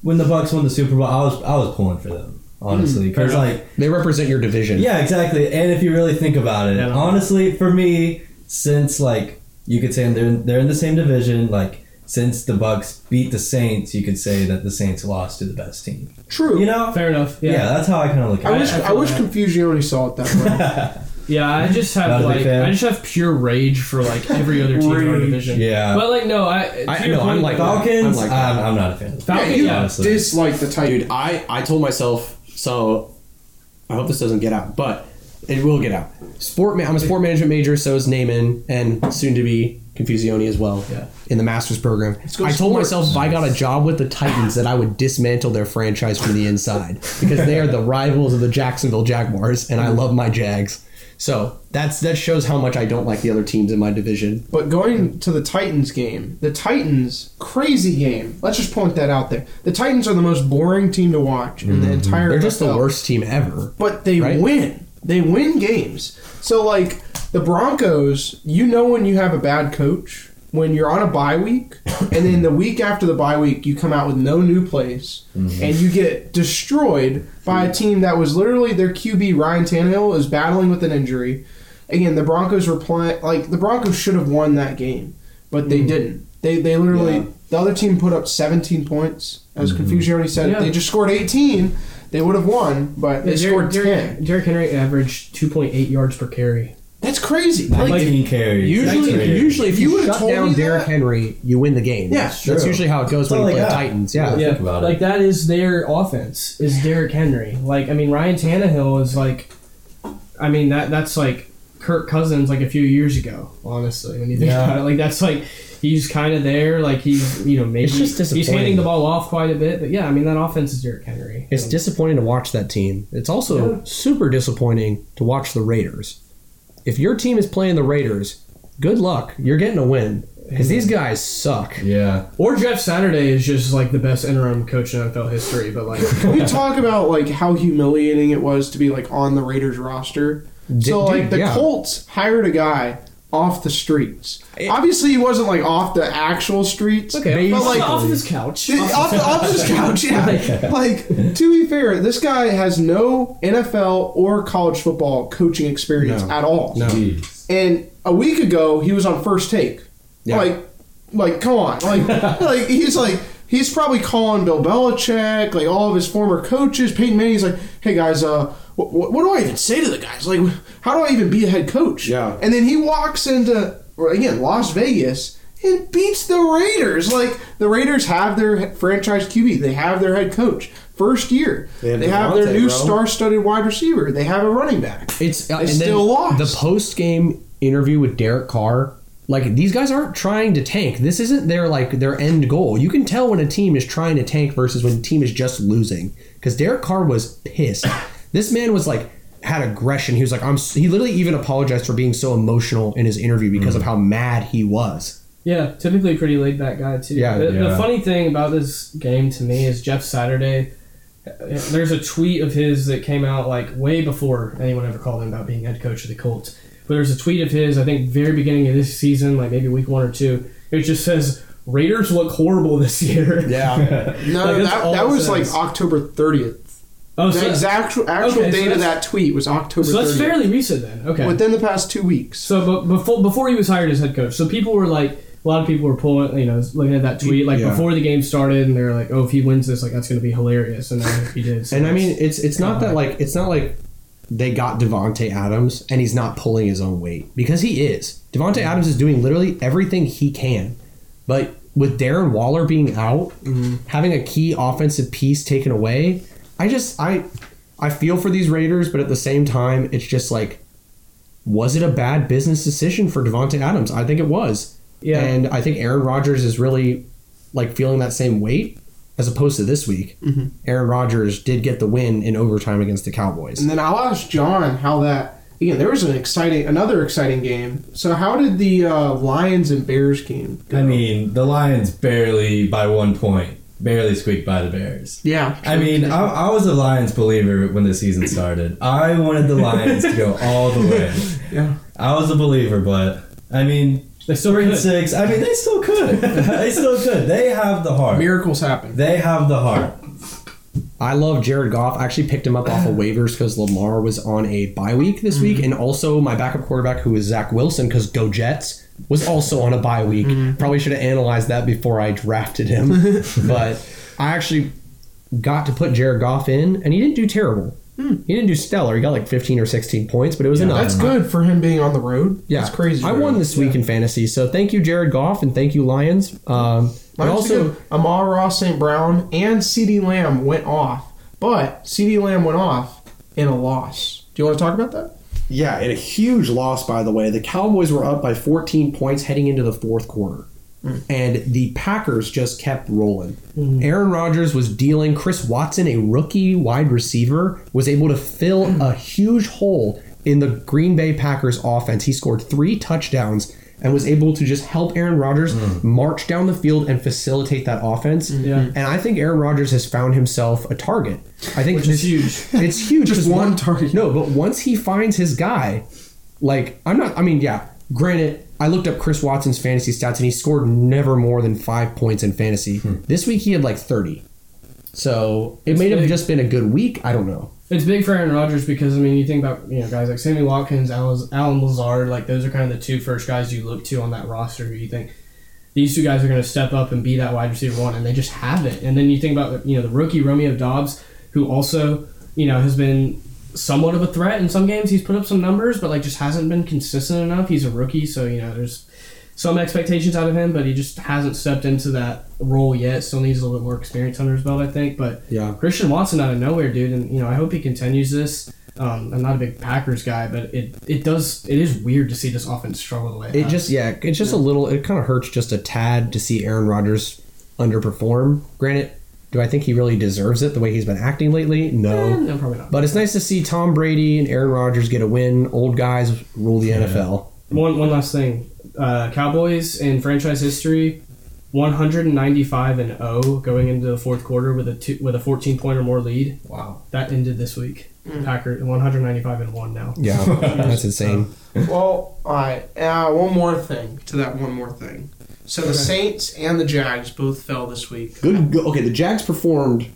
when the Bucks won the Super Bowl, I was I was pulling for them honestly because fair like They represent your division. yeah, exactly. And if you really think about it, Yeah, honestly, for me, since like you could say they're they're in the same division, like since the Bucks beat the Saints, you could say that the Saints lost to the best team. true. You know? Fair enough. Yeah, Yeah. that's how I kind of look at it. I it. wish I I, feel wish that. Confusione saw it that way. <laughs> Yeah, I just have Not like? I just have pure rage for like every other team in our division. Yeah. But like no, I I- your no, I'm like. Falcons, I'm like. I'm, I'm not a fan. Falcons, yeah, you yeah. honestly. dislike the Titans. Dude, I, I told myself, so I hope this doesn't get out, but it will get out. Sport, ma- I'm a sport management major, so is Naaman, and soon to be Confusione as well Yeah. in the master's program. I told sports. myself if I got a job with the Titans that I would dismantle their franchise from the inside because they are the rivals of the Jacksonville Jaguars, and I love my Jags. So that's that shows how much I don't like the other teams in my division. But going to the Titans game, the Titans crazy game. Let's just point that out there. The Titans are the most boring team to watch in the entire. Mm-hmm. They're just the worst team ever. but they Right? win. They win games. So like the Broncos, you know when you have a bad coach when you're on a bye week, and then the week after the bye week you come out with no new plays, mm-hmm. and you get destroyed by a team that was literally their QB Ryan Tannehill is battling with an injury. Again, the Broncos were playing like the Broncos should have won that game, but they mm-hmm. didn't. They they literally Yeah. the other team put up 17 points. As mm-hmm. Confusion already said, Yeah. they just scored 18. They would have won, but they Yeah, scored 10. Derrick, Derrick Henry averaged 2.8 yards per carry. That's crazy. 19 carries. Usually, That's crazy. usually if You you, shut told down me Derrick that. Henry, you win the game. Yeah, that's, true. that's usually how it goes That's when all you I play the got. Titans. Yeah, Yeah. Think about it. like that is their offense. Is Derrick Henry? Like I mean, Ryan Tannehill is like, I mean that that's like Kirk Cousins like a few years ago. Honestly, when you think Yeah. about it, like that's like he's kind of there. Like he's you know maybe It's just he's disappointing. handing the ball off quite a bit. But yeah, I mean that offense is Derrick Henry. It's disappointing to watch that team. It's also Yeah. super disappointing to watch the Raiders. If your team is playing the Raiders, good luck. You're getting a win because these guys suck. Yeah. Or Jeff Saturday is just like the best interim coach in NFL history. But like Can we <laughs> talk about like how humiliating it was to be like on the Raiders roster? so dude, like the yeah. Colts hired a guy off the streets. Obviously, he wasn't like off the actual streets. Okay, but like off his this couch. off, the, off his couch, yeah. <laughs> like to be fair, this guy has no NFL or college football coaching experience No. at all. No. Jeez. And a week ago, he was on first take. Yeah. Like, like, come on, like, <laughs> like he's like. He's probably calling Bill Belichick, like all of his former coaches, Peyton Manning. He's like, "Hey guys, uh, what, what do I even say to the guys? Like, how do I even be a head coach?" Yeah. And then he walks into or again Las Vegas and beats the Raiders. Like the Raiders have their franchise QB, they have their head coach, first year. They They have have, their new bro. star-studded wide receiver. They have a running back. It's uh, They and still then lost. The post game interview with Derek Carr, like these guys aren't trying to tank. This isn't their like their end goal. You can tell when a team is trying to tank versus when a team is just losing. Because Derek Carr was pissed. this man was like had aggression. He was like, I'm. He literally even apologized for being so emotional in his interview because of mm. how mad he was. Yeah, typically a pretty laid back guy too. Yeah, the, the funny thing about this game to me is Jeff Saturday. There's a tweet of his that came out like way before anyone ever called him about being head coach of the Colts. But there's a tweet of his, I think, very beginning of this season, like maybe week one or two. It just says Raiders look horrible this year. Yeah. <laughs> No, Like, that, that was like. October 30th. Oh, The so, exact actual Okay, so date of that's- that tweet was October so that's 30th. fairly recent then. Okay. Within the past two weeks. So, but before before he was hired as head coach, so people were like, a lot of people were pulling, you know, looking at that tweet like Yeah. before the game started, and they're like, oh, if he wins this, like that's going to be hilarious, and then he did. So And I mean, it's it's not that uh-huh. like it's not like they got Davante Adams and he's not pulling his own weight because he is. Davante Adams is doing literally everything he can, but with Darren Waller being out, mm-hmm. having a key offensive piece taken away, I just I I feel for these Raiders, but at the same time, it's just like, was it a bad business decision for Davante Adams? I think it was. Yeah. And I think Aaron Rodgers is really like feeling that same weight as opposed to this week. Aaron Rodgers did get the win in overtime against the Cowboys. And then I'll ask John how that. Again, there was an exciting, another exciting game. So, how did the uh, Lions and Bears game go? I mean, the Lions barely by one point, barely squeaked by the Bears. yeah. I mean, I, I was a Lions believer when the season started. I wanted the Lions to go all the way. <laughs> yeah. I was a believer, but I mean, they still three and could. six. I mean, they still could. <laughs> they still could. They have the heart. Miracles happen. They have the heart. I love Jared Goff. I actually picked him up off of <sighs> waivers because Lamar was on a bye week this week, mm-hmm. and also my backup quarterback, who is Zach Wilson, because Go Jets was also on a bye week. Mm-hmm. Probably should have analyzed that before I drafted him, <laughs> but I actually got to put Jared Goff in, and he didn't do terrible. He didn't do stellar. He got like 15 or 16 points, but it was enough. That's good for him being on the road. Yeah, it's crazy. I won this week in fantasy, so thank you, Jared Goff, and thank you, Lions. Um, but also, also, Amon-Ra St. Brown and CeeDee Lamb went off, but CeeDee Lamb went off in a loss. Do you want to talk about that? Yeah, and a huge loss, by the way. The Cowboys were up by 14 points heading into the fourth quarter. And the Packers just kept rolling. Hmm. Aaron Rodgers was dealing. Chris Watson, a rookie wide receiver, was able to fill hmm. a huge hole in the Green Bay Packers offense. He scored three touchdowns and was able to just help Aaron Rodgers hmm. march down the field and facilitate that offense. Yeah. And I think Aaron Rodgers has found himself a target. I think Which is huge. <laughs> It's huge. Just 'cause one one- target. No, but once he finds his guy, like I'm not. I mean, yeah. Granted, I looked up Chris Watson's fantasy stats, and he scored never more than five points in fantasy. Hmm. This week he had like 30. So it That's may have just been a good week. I don't know. It's big for Aaron Rodgers because I mean, you think about you know guys like Sammy Watkins, Allen, Allen Lazard, like those are kind of the two first guys you look to on that roster who you think these two guys are going to step up and be that wide receiver one, and they just haven't. And then you think about you know the rookie Romeo Doubs, who also you know has been somewhat of a threat in some games. He's put up some numbers, but like just hasn't been consistent enough. He's a rookie, so you know there's some expectations out of him, but he just hasn't stepped into that role yet. Still needs a little bit more experience under his belt, I think. But Yeah. Christian Watson out of nowhere, dude, and you know I hope he continues this. Um, I'm not a big Packers guy, but it it does it is weird to see this offense struggle the way it, It just yeah, it's just a little. It kind of hurts just a tad to see Aaron Rodgers underperform. Granted, do I think he really deserves it the way he's been acting lately? Eh, No. no probably not. But it's nice to see Tom Brady and Aaron Rodgers get a win. Old guys rule the NFL. One one last thing, uh, Cowboys in franchise history, 195 and 0 going into the fourth quarter with a two, with a 14 point or more lead. Wow. That ended this week. Packer 195 and one now. Yeah, <laughs> that's insane. Well, all right. Uh, one more thing to that. One more thing. So the Saints and the Jags both fell this week. Good. go- Okay, the Jags performed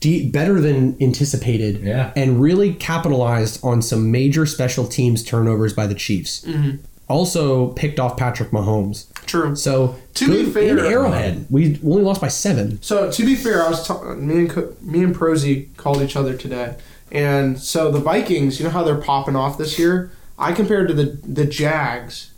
de- better than anticipated. Yeah. and really capitalized on some major special teams turnovers by the Chiefs. Mm-hmm. Also picked off Patrick Mahomes. True. So To be fair- in Arrowhead, we only lost by seven. So to be fair, I was ta- me and Co- me and Prosy called each other today, and so the Vikings, you know how they're popping off this year. I compared to the the Jags,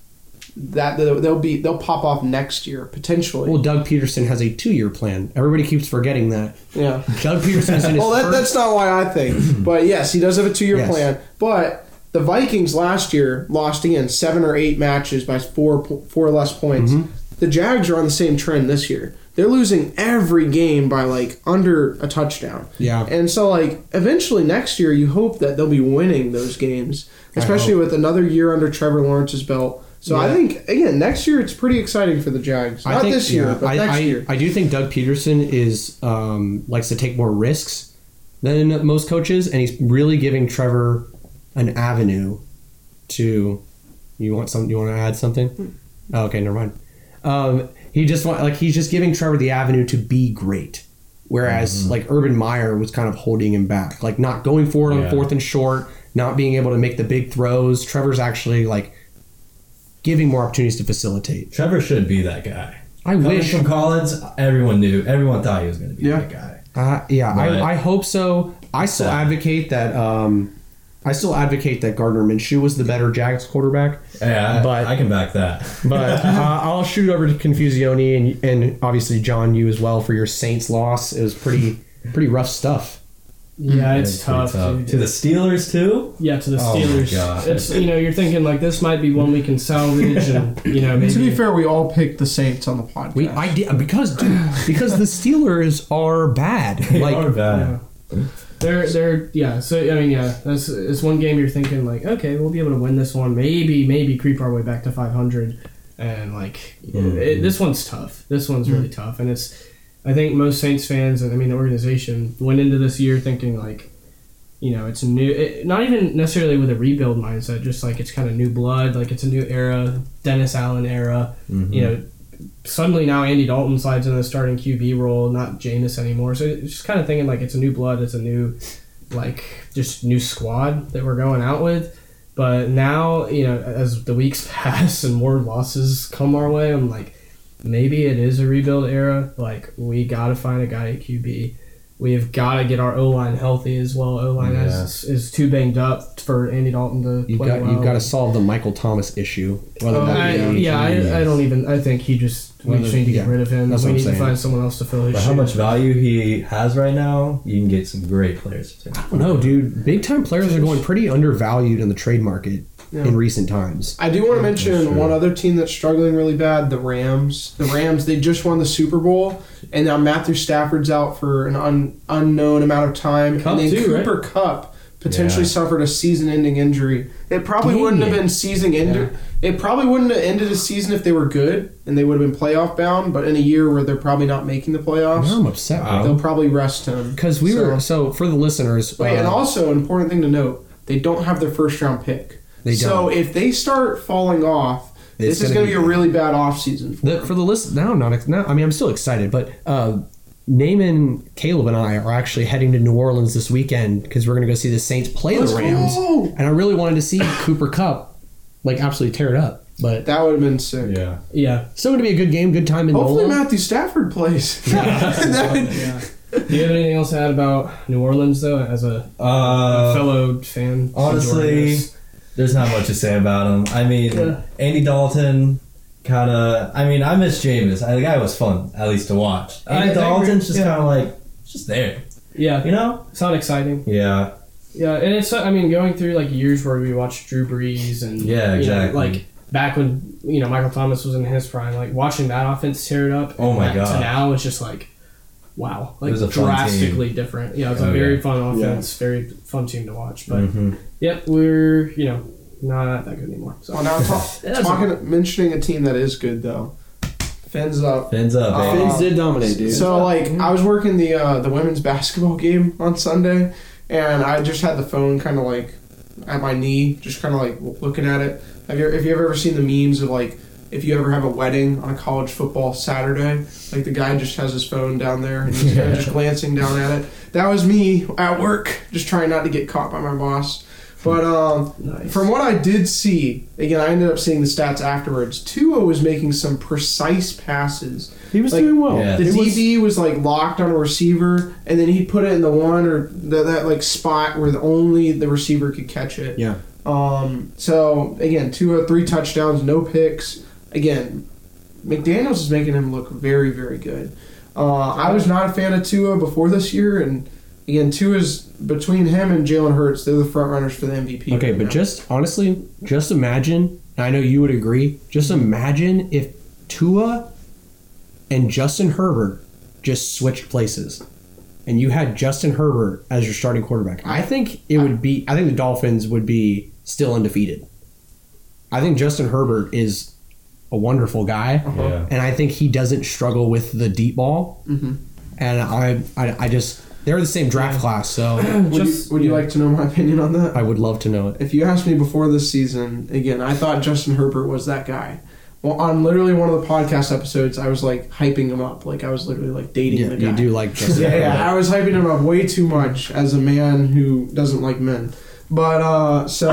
that they'll be they'll pop off next year potentially. Well, Doug Pederson has a two-year plan. Everybody keeps forgetting that. yeah. Doug Pederson is in his <laughs> Well, that, first- that's not why I think. <clears throat> But yes, he does have a two year Yes. plan. But the Vikings last year lost again seven or eight matches by four four less points. Mm-hmm. The Jags are on the same trend this year. They're losing every game by like under a touchdown. Yeah. And so like eventually next year you hope that they'll be winning those games, especially with another year under Trevor Lawrence's belt. So I think again next year it's pretty exciting for the Jags. Not I think, this year, yeah, but I, next I, year. I do think Doug Pederson is um, likes to take more risks than most coaches, and he's really giving Trevor an avenue to. You want some? You want to add something? Oh, okay, never mind. Um, he just want like he's just giving Trevor the avenue to be great, whereas like Urban Meyer was kind of holding him back, like not going forward on Yeah. fourth and short, not being able to make the big throws. Trevor's actually like giving more opportunities to facilitate. Trevor should be that guy. I Coming wish from college, everyone knew, everyone thought he was going to be Yeah. that guy. Uh, yeah, But- I, I hope so. I still Sad. advocate that. Um, I still advocate that Gardner Minshew was the better Jags quarterback. Yeah, I, But- I can back that. <laughs> But uh, I'll shoot over to Confusione and and obviously John you as well for your Saints loss. It was pretty pretty rough stuff. Yeah, It it's was pretty tough. To the Steelers too. Yeah, to the Oh Steelers. God. it's you know you're thinking like this might be one we can salvage, and you know maybe to be fair, we all picked the Saints on the podcast. We I did because dude, because the Steelers are bad. They Like are bad. Yeah. They're they're yeah. So I mean yeah, that's it's one game you're thinking like okay we'll be able to win this one maybe maybe creep our way back to 500 and like it, this one's tough. This one's really mm. tough and it's I think most Saints fans and I mean the organization went into this year thinking like you know it's a new it, not even necessarily with a rebuild mindset just like it's kind of new blood like it's a new era Dennis Allen era mm-hmm. you know suddenly now Andy Dalton slides in the starting QB role, not Jameis anymore. So it's just kind of thinking like it's a new blood, it's a new, like just new squad that we're going out with. But now you know, as the weeks <laughs> pass and more losses come our way, I'm like, maybe it is a rebuild era. Like we got to find a guy at QB. We've got to get our O line healthy as well. O line is, is too banged up for Andy Dalton to you've play got well. you've got to solve the Michael Thomas issue. Whether oh, that I, yeah, I, I don't even. I think he just. We Whether- just need to get yeah, rid of him. that's we what I'm to saying. find someone else to fill his For shoes. how much value he has right now, you can get some great players. I don't know, dude. Big time players are going pretty undervalued in the trade market Yeah. in recent times. I do want to mention one other team that's struggling really bad, the Rams. The Rams, they just won the Super Bowl, and now Matthew Stafford's out for an un, unknown amount of time. Kupp and then too, right? Cooper Kupp potentially Yeah. suffered a season-ending injury. It probably Dang wouldn't have been season ended. It probably wouldn't have ended a season if they were good and they would have been playoff bound. But in a year where they're probably not making the Now playoffs, I'm upset, Wow. they'll probably rest him. Because we So- were so for the listeners. Wait, and uh, also an important thing to note: they don't have their first round pick. They So don't. if they start falling off, It's this is gonna going to be be a really bad offseason for The, for the list now, not ex- now. I mean, I'm still excited, but uh, Naaman, Caleb, and I are actually heading to New Orleans this weekend because we're going to go see the Saints play Let's the Rams, go! and I really wanted to see <coughs> Cooper Kupp like absolutely tear it up. But That would have been sick. Yeah. Yeah. still going to be a good game, good time in Hopefully Nola. Matthew Stafford plays. <laughs> That would- yeah. Do you have anything else to add about New Orleans though, as a Uh, fellow fan? honestly, enjoying there's not much to say about him. I mean, Yeah. Andy Dalton, kind of. I mean, I miss Jameis. I, the guy was fun, at least to watch. I- Andy I Dalton's agree. just Yeah. kind of like just there, yeah, you know? it's not exciting. Yeah. Yeah, and it's I mean going through like years where we watched Drew Brees and Yeah, you know, exactly. like back when you know Michael Thomas was in his prime, like watching that offense tear it up. Oh my God. To now it's just like, wow, like was a fun drastically different. Yeah, it's a Oh, very yeah. fun offense, very fun team to watch. But hmm yep, we're you know not that good anymore. So well, now talk, <laughs> That's talking, mentioning a team that is good though. Fins up. Fins up, Uh. Fins did dominate, dude. So like I was working the uh, the women's basketball game on Sunday, and I just had the phone kind of like at my knee, just kind of like looking at it. Have you if you ever seen the memes of like if you ever have a wedding on a college football Saturday, like the guy just has his phone down there and he's kinda just glancing down at it. That was me at work, just trying not to get caught by my boss. But um, Nice. from what I did see, again, I ended up seeing the stats afterwards. Tua was making some precise passes. He was Like, doing well. Yeah. The It was- DB was, like locked on a receiver, and then he'd put it in the one or the, that like spot where the only the receiver could catch it. yeah. Um, so again, two or three touchdowns, no picks. Again, McDaniel's is making him look very, very good. Uh, I was not a fan of Tua before this year, and again, Tua's between him and Jalen Hurts, they're the front runners for the MVP. Okay, right but now. just honestly, just imagine. And I know you would agree. Just imagine if Tua and Justin Herbert just switched places, and you had Justin Herbert as your starting quarterback. I think it would be. I think the Dolphins would be still undefeated. I think Justin Herbert is a wonderful guy, Yeah. and I think he doesn't struggle with the deep ball. Mhm. And I, I, I just they're the same draft class, so would, just- you, would you like to know my opinion on that? I would love to know it. If you asked me before this season, again, I thought Justin Herbert was that guy. Well, on literally one of the podcast episodes, I was like hyping him up, like I was literally like dating Yeah, the guy. you do like Justin. yeah, yeah, I was hyping him up way too much as a man who doesn't like men. But uh so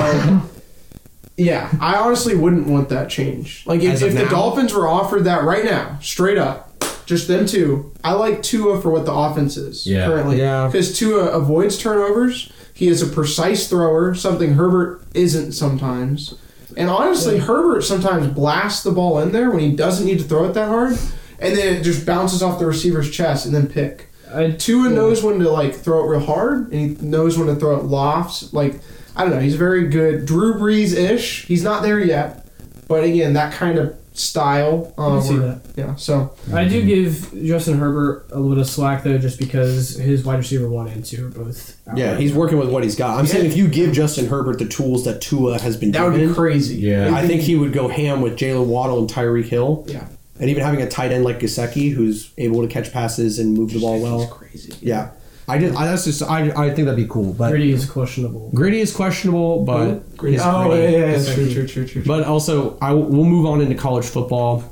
yeah, I honestly wouldn't want that change. Like if, if the now? Dolphins were offered that right now, straight up, just them two, I like Tua for what the offense is Yeah. currently. Yeah. Because Tua avoids turnovers. He is a precise thrower, something Herbert isn't sometimes. And honestly, Herbert sometimes blasts the ball in there when he doesn't need to throw it that hard, and then it just bounces off the receiver's chest and then pick. I, Tua knows when to like throw it real hard, and he knows when to throw it lofts. Like I don't know, he's very good. Drew Brees ish. He's not there yet, but again, that kind of style. I Uh, see that. Yeah. So I do give Justin Herbert a little bit of slack though, just because his wide receiver one and two are both. out Yeah, right he's working with what he's got. I'm saying if you give Justin Herbert the tools that Tua has been that would be crazy. Yeah. I think he would go ham with Jaylen Waddle and Tyreek Hill. Yeah. And even having a tight end like Gesicki who's able to catch passes and move the ball He's well. crazy. Yeah. I just I, that's just I, I think that'd be cool. But Gritty is questionable. Gritty is questionable, but Great. his Oh, gritty- yeah, yeah, yeah. Yes, True, true, true, true. But also, I we'll move on into college football.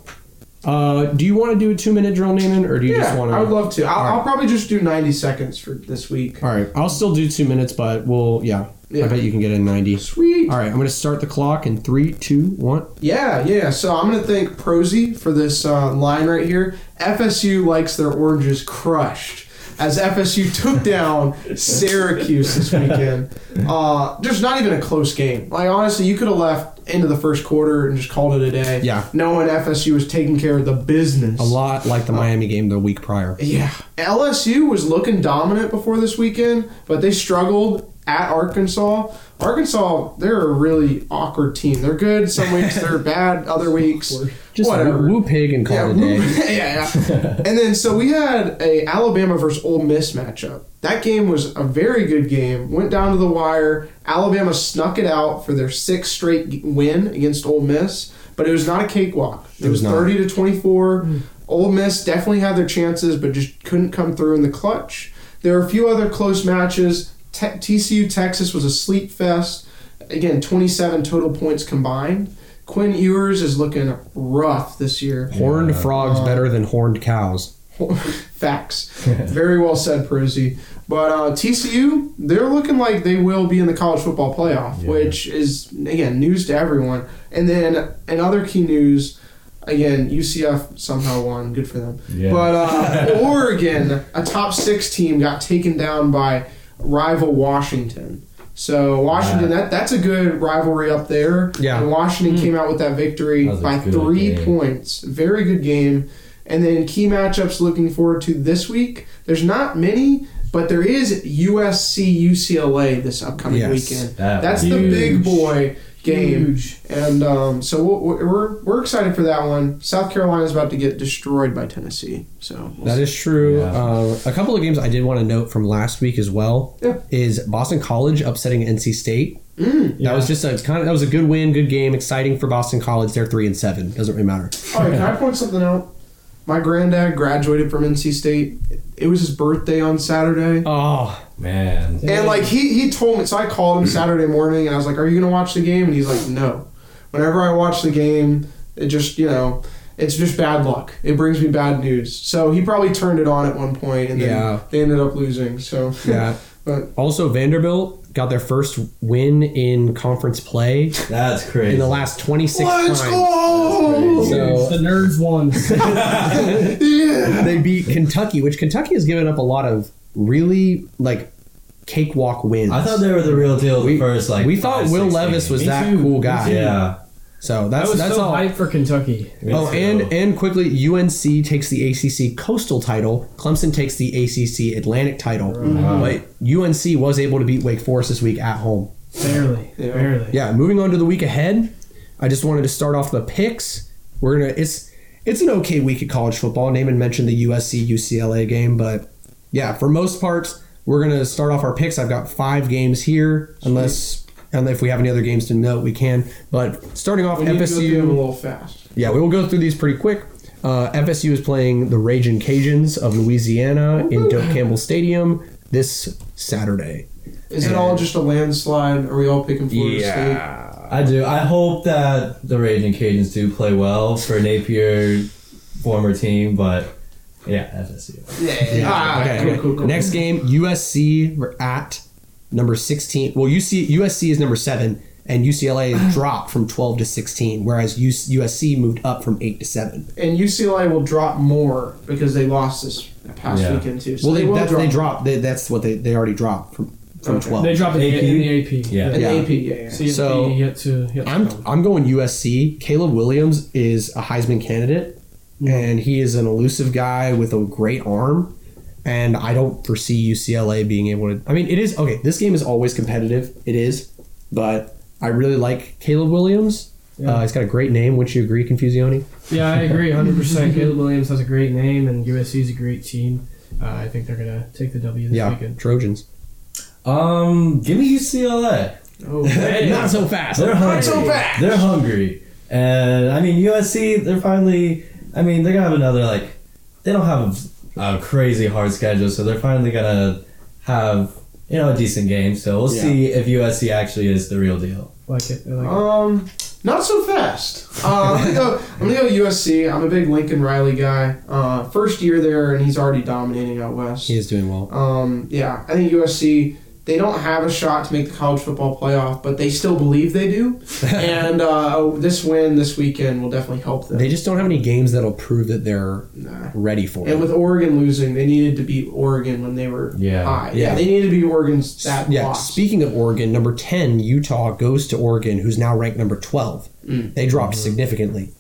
Uh, do you want to do a two minute drill, Naaman, or do you yeah, just want to? I would love to. I'll, All right. I'll probably just do 90 seconds for this week. All right, I'll still do two minutes, but we'll yeah. Yeah. I bet you can get in ninety. Sweet. All right, I'm going to start the clock in three, two, one. Yeah, yeah. So I'm going to thank Prosy for this uh, line right here. FSU likes their oranges crushed. As FSU took down Syracuse this weekend. Uh, just not even a close game. Like, honestly, you could have left into the first quarter and just called it a day. Yeah. Knowing FSU was taking care of the business. A lot like the Miami game the week prior. Yeah. LSU was looking dominant before this weekend, but they struggled at Arkansas. Arkansas, they're a really awkward team. They're good some weeks, they're <laughs> bad other weeks. Just Whatever. woo, pig and call Yeah, it a day. yeah, yeah. and then so we had a Alabama versus Ole Miss matchup. That game was a very good game. Went down to the wire. Alabama snuck it out for their sixth straight win against Ole Miss, but it was not a cakewalk. It, It was was thirty to twenty four. Hmm. Ole Miss definitely had their chances, but just couldn't come through in the clutch. There were a few other close matches. Te- TCU Texas was a sleep fest. Again, twenty seven total points combined. Quinn Ewers is looking rough this year. Horned frogs better than horned cows. <laughs> Facts. Very well said, Prosy. But uh, TCU, they're looking like they will be in the college football playoff, Yeah. which is again news to everyone. And then in other key news, again UCF somehow won. Good for them. Yeah. But uh, <laughs> Oregon, a top six team, got taken down by rival Washington. So Washington, Wow. that that's a good rivalry up there. Yeah. And Washington hmm. came out with that victory That by three game. points. Very good game. And then key matchups looking forward to this week. There's not many, but there is USC UCLA this upcoming Yes. weekend. That That's was the huge. big boy game. Huge. And um, so we're, we're we're excited for that one. South Carolina's about to get destroyed by Tennessee. So we'll That is true. Yeah. Uh, a couple of games I did want to note from last week as well Yeah. is Boston College upsetting NC State. Mm. That was just a kind of that was a good win, good game, exciting for Boston College. They're three and seven. Doesn't really matter. All right, can I point something out? My granddad graduated from NC State. It was his birthday on Saturday. Oh, Man. And like he he told me, so I called him Saturday morning, and I was like, "Are you gonna watch the game?" And he's like, "No." Whenever I watch the game, it just you know, it's just bad luck. It brings me bad news. So he probably turned it on at one point, and then Yeah. they ended up losing. So yeah. <laughs> but Also, Vanderbilt got their first win in conference play That's crazy. in the last 26 let's times. go! So the nerds won. <laughs> yeah. they beat Kentucky, which Kentucky has given up a lot of really like cakewalk wins. I thought they were the real deal the we, first like. we thought five, Will Levis games. was Me that too. cool guy. Yeah. So I that's was that's so all. hyped for Kentucky. Oh, too. and and quickly, UNC takes the ACC Coastal title. Clemson takes the ACC Atlantic title. But UNC was able to beat Wake Forest this week at home. Barely, Yeah. barely. Yeah, moving on to the week ahead. I just wanted to start off the picks. We're gonna it's it's an okay week at college football. Naaman mentioned the USC UCLA game, but yeah, for most parts, we're gonna start off our picks. I've got five games here, unless and if we have any other games to note, we can. But starting off We need to go them a FSU. little fast. Yeah, we will go through these pretty quick. Uh, FSU is playing the Raging Cajuns of Louisiana in Doak Campbell Stadium this Saturday. Is it all just a landslide? Are we all picking Florida State? I do. I hope that the Raging Cajuns do play well for Napier, former team, but yeah, FSU. Yeah. Ah, Okay, cool, cool, cool. Next game, USC we're at number 16. Well, UC, USC is number 7 and UCLA <sighs> dropped from 12 to 16 whereas USC moved up from 8 to 7. And UCLA will drop more because they lost this past Yeah. weekend too. So well, they, will that's, drop they dropped they, that's what they they already dropped from from Okay. 12. They dropped it AP? in the AP. Yeah. in Yeah. the AP. Yeah, yeah. CSP So, yet to yet to I'm come. I'm going USC. Caleb Williams is a Heisman candidate, mm-hmm. and he is an elusive guy with a great arm. And I don't foresee UCLA being able to. I mean, it is okay. This game is always competitive. It is, but I really like Caleb Williams. Yeah. Uh, he's got a great name. Would you agree, Confusione? Yeah, I agree 100%. <laughs> Caleb Williams has a great name, and USC is a great team. Uh, I think they're going to take the W this Yeah, weekend. Trojans. Um, give me UCLA. Oh, Hey, <laughs> Not so fast. They're hungry. Not so fast. They're hungry, and I mean USC. They're finally. I mean, they're gonna have another like. They don't have a, a crazy hard schedule, so they're finally gonna have you know a decent game. So we'll Yeah. see if USC actually is the real deal. like it. I like it. Um, not so fast. Uh, I'm, gonna go, I'm gonna go USC. I'm a big Lincoln Riley guy. Uh, first year there, and he's already dominating out west. He is doing well. Um, yeah, I think USC. They don't have a shot to make the college football playoff, but they still believe they do. <laughs> and uh, this win this weekend will definitely help them. They just don't have any games that'll prove that they're Nah. ready for it. And with Oregon losing, they needed to beat Oregon when they were Yeah. high. Yeah. Yeah, they needed to beat Oregon's that yeah. loss. Speaking of Oregon, number ten, Utah goes to Oregon, who's now ranked number twelve. Mm. They dropped significantly.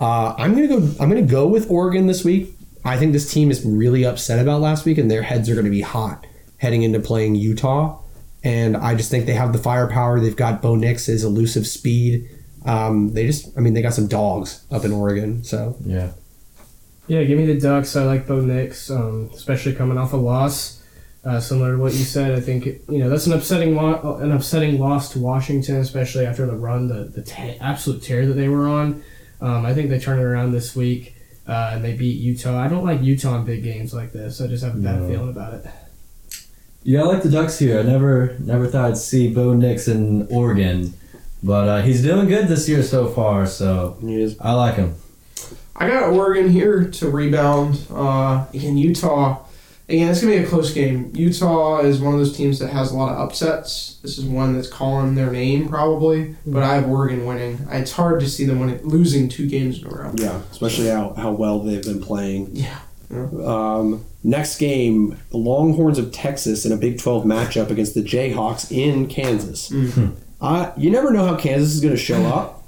Uh, I'm gonna go. I'm gonna go with Oregon this week. I think this team is really upset about last week, and their heads are going to be hot heading into playing Utah. And I just think they have the firepower. They've got Bo Nix's elusive speed. Um, they just, I mean, they got some dogs up in Oregon. So Yeah. Yeah, give me the Ducks. I like Bo Nix, um, especially coming off a loss. Uh, similar to what you said, I think you know that's an upsetting lo- an upsetting loss to Washington, especially after the run, the the te- absolute tear that they were on. Um, I think they turn it around this week uh, and they beat Utah. I don't like Utah in big games like this. I just have a bad No. feeling about it. Yeah, I like the Ducks here. I never never thought I'd see Bo Nix in Oregon, but uh, he's doing good this year so far. So I like him. I got Oregon here to rebound. Uh, again, Utah. Again, it's gonna be a close game. Utah is one of those teams that has a lot of upsets. This is one that's calling their name probably, but I have Oregon winning. It's hard to see them winning, losing two games in a row. yeah, especially how, how well they've been playing. Yeah. Um, next game, the Longhorns of Texas in a Big 12 matchup against the Jayhawks in Kansas. Uh, you never know how Kansas is going to show up,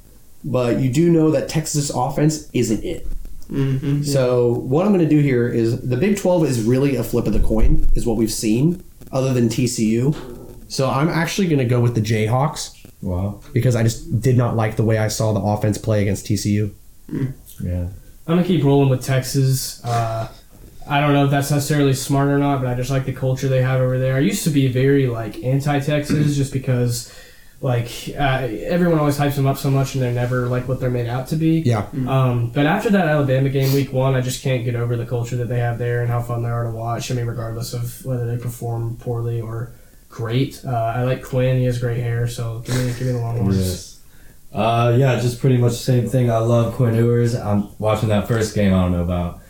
but you do know that Texas' offense isn't it. Mm-hmm. So what I'm going to do here is the Big 12 is really a flip of the coin, is what we've seen, other than TCU. So I'm actually going to go with the Jayhawks Wow. because I just did not like the way I saw the offense play against TCU. Yeah. I'm gonna keep rolling with Texas. Uh, I don't know if that's necessarily smart or not, but I just like the culture they have over there. I used to be very like anti-Texas <clears throat> just because like uh, everyone always hypes them up so much, and they're never like what they're made out to be. Yeah. Um, but after that Alabama game, week one, I just can't get over the culture that they have there and how fun they are to watch. I mean, regardless of whether they perform poorly or great. Uh, I like Quinn; he has great hair, so give me give me the Longhorns. Yes. Uh, yeah, just pretty much the same thing. I love Quinn Ewers. I'm watching that first game. I don't know about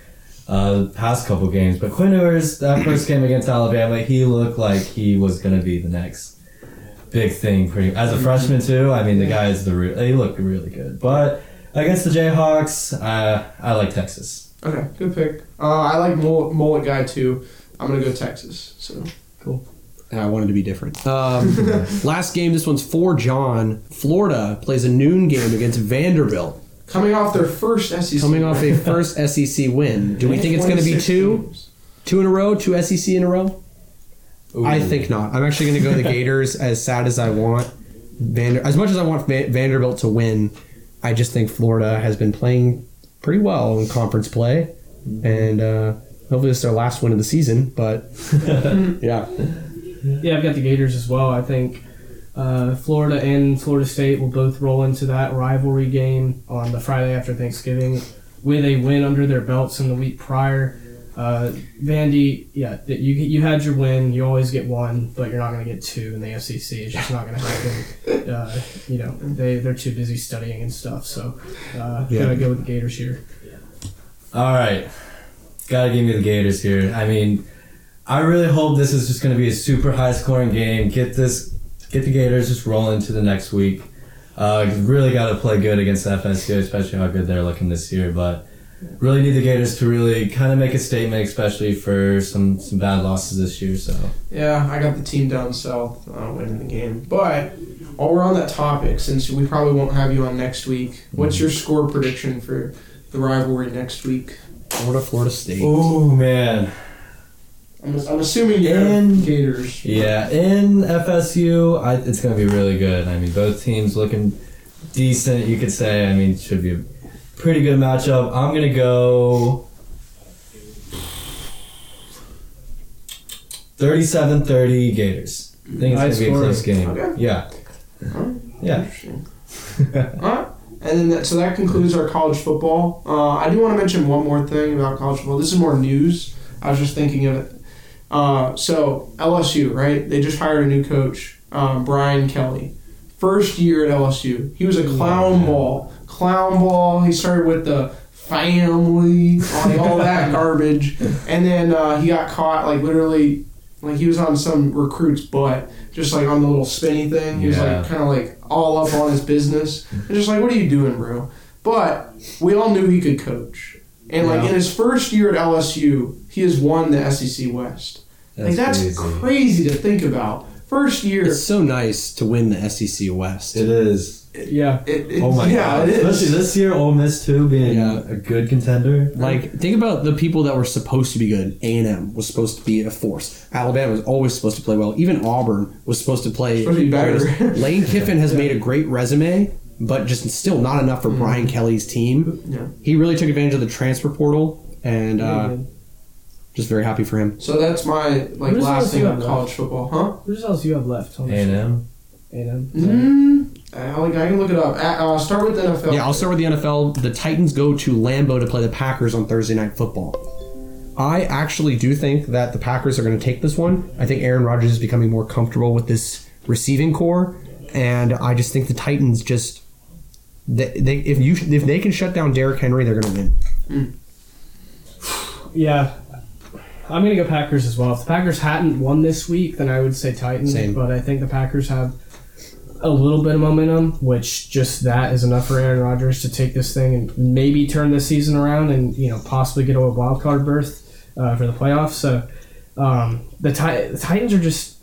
uh, the past couple games, but Quinn Ewers, that first game against Alabama, he looked like he was gonna be the next big thing. Pretty as a freshman too. I mean, the guy is the real. He looked really good, but against the Jayhawks, uh, I like Texas. Okay, good pick. Uh, I like mullet, mullet guy too. I'm gonna go Texas. So I wanted to be different. Um, <laughs> last game, this one's for John. Florida plays a noon game against Vanderbilt, coming off their first SEC, coming off a first <laughs> SEC win. Do we think it's going to be 26 two, games. two in a row, two SEC in a row? I think not. I'm actually going to go the <laughs> Gators. As sad as I want Vander, as much as I want Va- Vanderbilt to win, I just think Florida has been playing pretty well in conference play, and uh, hopefully it's their last win of the season. But yeah, Yeah, I've got the Gators as well. I think uh, Florida and Florida State will both roll into that rivalry game on the Friday after Thanksgiving with a win under their belts in the week prior. Uh, Vandy, yeah, you you had your win. You always get one, but you're not going to get two in the SEC. It's just not going to happen. Uh, you know, they they're too busy studying and stuff. So, uh, Yeah. gotta go with the Gators here. All right. Gotta give me the Gators here. I mean, I really hope this is just going to be a super high scoring game. Get this, get the Gators just rolling to the next week. Uh, really got to play good against FSU, especially how good they're looking this year. But really need the Gators to really kind of make a statement, especially for some some bad losses this year. So Yeah, I got the team down south uh, winning the game. But while we're on that topic, since we probably won't have you on next week, what's your score prediction for the rivalry next week? Florida, Florida State. oh man, I'm, I'm assuming you're And- Gators. yeah, in FSU, I, it's going to be really good. I mean, both teams looking decent. You could say. I mean, it should be a pretty good matchup. I'm gonna go 37-30 Gators. I think it's High gonna be a scoring. close game. Okay. Yeah. Huh? Yeah. Interesting. Alright. And then that, so that concludes our college football. Uh, I do want to mention one more thing about college football. This is more news. I was just thinking of it. Uh, so LSU, right? They just hired a new coach, um, Brian Kelly. First year at LSU, he was a clown ball, clown ball. He started with the family, like all that <laughs> garbage, and then uh, he got caught like literally, like he was on some recruit's butt, just like on the little spinny thing. He was like kind of like all up on his business, and just like, what are you doing, bro? But we all knew he could coach, and like Yeah. in his first year at LSU, he has won the SEC West. like that's crazy. crazy to think about. First year, It's so nice to win the SEC West. It is. Yeah, it, it, Oh my yeah, god. it is. Especially this year, Ole Miss too being Yeah. a good contender. Like, think about the people that were supposed to be good. A and M was supposed to be a force. Alabama was always supposed to play well. Even Auburn was supposed to play. Supposed to be better. <laughs> Lane Kiffin has made a great resume, but just still not enough for Brian Kelly's team. Yeah. He really took advantage of the transfer portal, and uh, just very happy for him. So that's my like Who's last LSU thing on have college football, huh? Who else you have left? on the A&M. A&M. Mm, I, like, I can look it up. Uh, uh, start with the NFL. Yeah, I'll start with the NFL. The Titans go to Lambeau to play the Packers on Thursday Night Football. I actually do think that the Packers are going to take this one. I think Aaron Rodgers is becoming more comfortable with this receiving corps, and I just think the Titans just they, they if you if they can shut down Derrick Henry, they're going to win. Yeah. I'm going to go Packers as well. If the Packers hadn't won this week, then I would say Titans. Same. But I think the Packers have a little bit of momentum, which just that is enough for Aaron Rodgers to take this thing and maybe turn this season around and you know possibly get a wild card berth uh, for the playoffs. So um, the, Ti- the Titans are just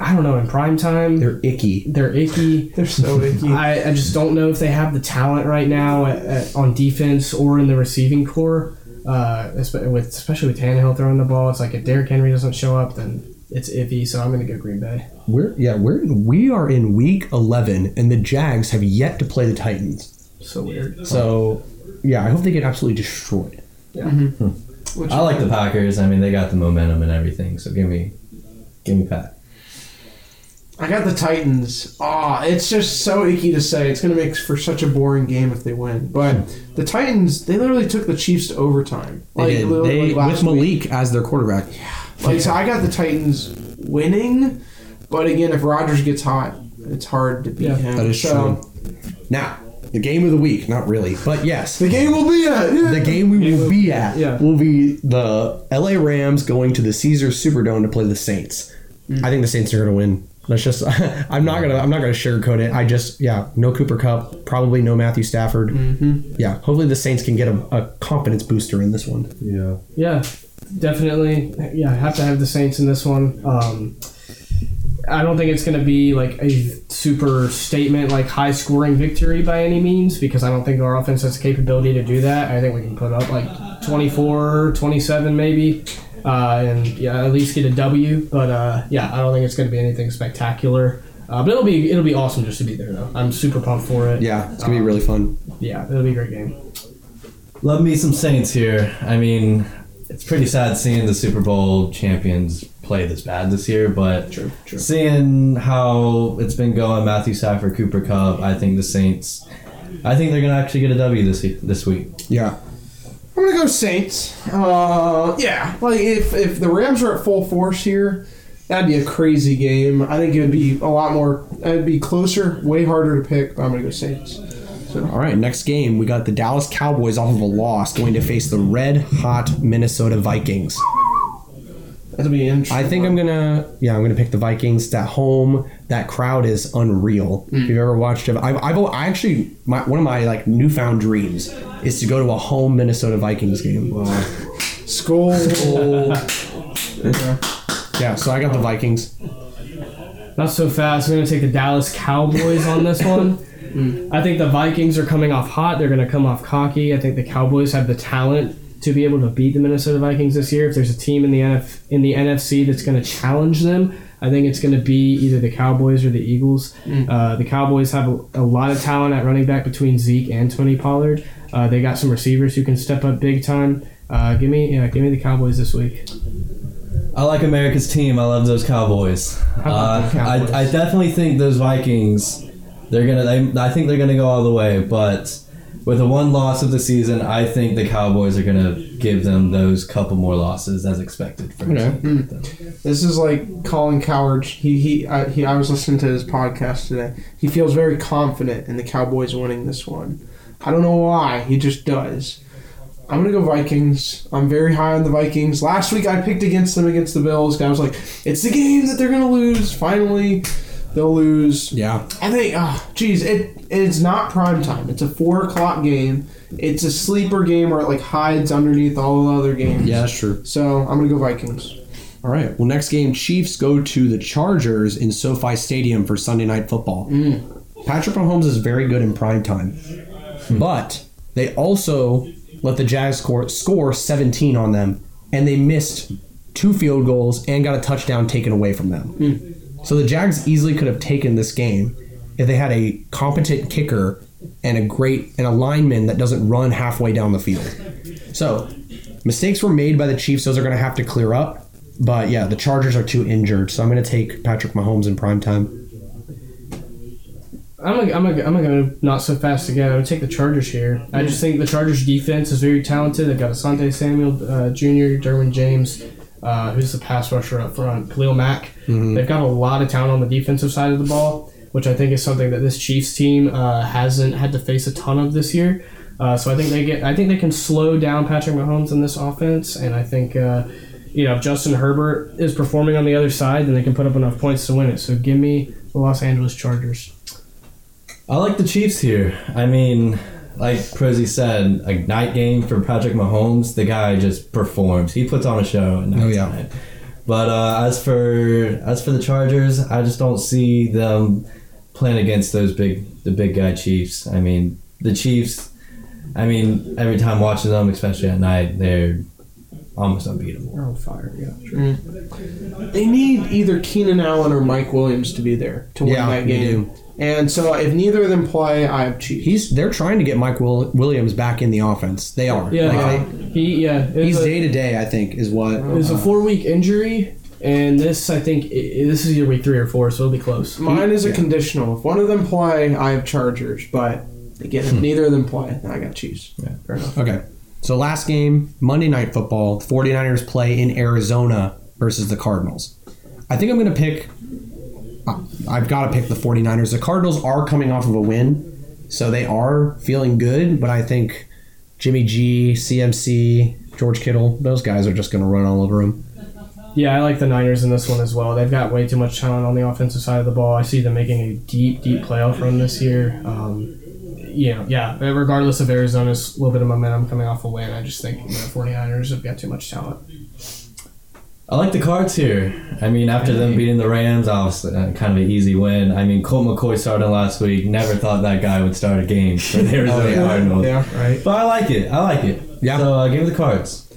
I don't know in prime time They're icky. they're icky. <laughs> They're so icky. I, I just don't know if they have the talent right now at, at, on defense or in the receiving corps. Uh, with especially with Tannehill throwing the ball, it's like if Derrick Henry doesn't show up, then it's iffy. So I'm going to go Green Bay. We're yeah we're we are in week eleven, and the Jags have yet to play the Titans. So weird. So yeah, I hope they get absolutely destroyed. Which- I like the Packers. I mean, they got the momentum and everything. So give me, give me Pat. I got the Titans. Ah, it's just so icky to say. It's going to make for such a boring game if they win. But the Titans, they literally took the Chiefs to overtime. They did. literally, They, like, with last week. Malik as their quarterback. Yeah. Like, so I got the Titans winning. But again, if Rodgers gets hot, it's hard to beat Yeah, him. That is so, true. Now, the game of the week, not really, but yes. The game will be at. The game we will be at Yeah. will be the LA Rams going to the Caesars Superdome to play the Saints. I think the Saints are going to win. Let's just <laughs> I'm not going to I'm not going to sugarcoat it. I just yeah, no Cooper Kupp, probably no Matthew Stafford. Mm-hmm. Yeah, hopefully the Saints can get a, a confidence booster in this one. Yeah. Yeah, definitely. Yeah, I have to have the Saints in this one. Um, I don't think it's going to be like a super statement, like high scoring victory by any means, because I don't think our offense has the capability to do that. I think we can put up like 24, 27 maybe, uh, and yeah, at least get a W. But uh, yeah, I don't think it's going to be anything spectacular. Uh, but it'll be it'll be awesome just to be there though. I'm super pumped for it. Yeah, it's going to be really fun. yeah, it'll be a great game. Love me some Saints here. I mean, it's pretty sad seeing the Super Bowl champions play this bad this year, but True, true. seeing how it's been going, Matthew Stafford, Cooper Kupp, I think the Saints, I think they're gonna actually get a W this this week. Yeah. I'm gonna go Saints. Uh, yeah, like if if the Rams are at full force here, that'd be a crazy game. I think it would be a lot more. It'd be closer, way harder to pick. But I'm gonna go Saints. All right, next game we got the Dallas Cowboys off of a loss going to face the red hot Minnesota Vikings. That'd be interesting. I think I'm gonna yeah I'm gonna pick the Vikings. at home, that crowd is unreal. If you've ever watched it, I've, I've I actually my, one of my like newfound dreams is to go to a home Minnesota Vikings game. Wow. School. <laughs> Yeah, so I got the Vikings. Not so fast. I'm going to take the Dallas Cowboys on this one. I think the Vikings are coming off hot. They're going to come off cocky. I think the Cowboys have the talent to be able to beat the Minnesota Vikings this year. If there's a team in the NF, in the NFC that's going to challenge them, I think it's going to be either the Cowboys or the Eagles. Uh, the Cowboys have a, a lot of talent at running back between Zeke and Tony Pollard. Uh, they got some receivers who can step up big time. Uh, give me, yeah, give me the Cowboys this week. I like America's team. I love those Cowboys. about Uh, Cowboys? I, I definitely think those Vikings. They're gonna. They, I think they're gonna go all the way. But with the one loss of the season, I think the Cowboys are gonna give them those couple more losses as expected. For Okay. Hmm. This is like Colin Cowherd. He he I, he. I was listening to his podcast today. He feels very confident in the Cowboys winning this one. I don't know why. He just does. I'm gonna go Vikings. I'm very high on the Vikings. Last week I picked against them against the Bills. I was like, it's the game that they're gonna lose. Finally, they'll lose. Yeah, I think, oh, geez, it it's not prime time. It's a four o'clock game. It's a sleeper game where it like hides underneath all the other games. yeah, that's true. So I'm gonna go Vikings. All right. Well, next game, Chiefs go to the Chargers in SoFi Stadium for Sunday Night Football. Mm. Patrick Mahomes is very good in prime time, hmm. but they also let the Jags score, score 17 on them, and they missed two field goals and got a touchdown taken away from them. Hmm. So the Jags easily could have taken this game if they had a competent kicker and a great and a lineman that doesn't run halfway down the field. So mistakes were made by the Chiefs; those are going to have to clear up. But yeah, the Chargers are too injured, so I'm going to take Patrick Mahomes in prime time. I'm I'm I'm gonna go not so fast again. I'm gonna take the Chargers here. I just think the Chargers defense is very talented. They've got Asante Samuel uh, Jr., Derwin James, uh, who's the pass rusher up front, Khalil Mack. They've got a lot of talent on the defensive side of the ball, which I think is something that this Chiefs team uh, hasn't had to face a ton of this year. Uh, so I think they get, I think they can slow down Patrick Mahomes in this offense, and I think. Uh, you know, if Justin Herbert is performing on the other side, then they can put up enough points to win it. So give me the Los Angeles Chargers. I like the Chiefs here. I mean, like Prezi said, a night game for Patrick Mahomes. The guy just performs. He puts on a show. At night Oh, yeah. tonight. But uh, as for as for the Chargers, I just don't see them playing against those big the big guy Chiefs. I mean, the Chiefs. I mean, every time watching them, especially at night, they're almost unbeatable. They're on fire. Yeah. Sure. They need either Keenan Allen or Mike Williams to be there to win Yeah, that they game. And so if neither of them play, I have Chiefs. He's they're trying to get Mike Will, Williams back in the offense. They are. Yeah. Like, uh, they- he. Yeah. He's day to day. I think is what. it was a four week injury, and this I think i i- this is either week three or four, so it'll be close. Mine is a conditional. If one of them play, I have Chargers. But again, if neither of them play, then I got Chiefs. Yeah, fair enough. Okay. So last game, Monday Night Football, the 49ers play in Arizona versus the Cardinals. I think I'm going to pick I- I've got to pick the 49ers. The Cardinals are coming off of a win, so they are feeling good, but I think Jimmy G, CMC, George Kittle, those guys are just going to run all over them. Yeah, I like the Niners in this one as well. They've got way too much talent on the offensive side of the ball. I see them making a deep, deep playoff run this year. Um, you know, yeah, regardless of Arizona's little bit of momentum coming off a win, I just think the 49ers have got too much talent. I like the Cards here. I mean, after them beating the Rams, obviously uh, kind of an easy win. I mean, Colt McCoy started last week. Never thought that guy would start a game for the <laughs> Arizona yeah. Cardinals. Yeah, right. But I like it. I like it. Yeah. So uh, give me the Cards.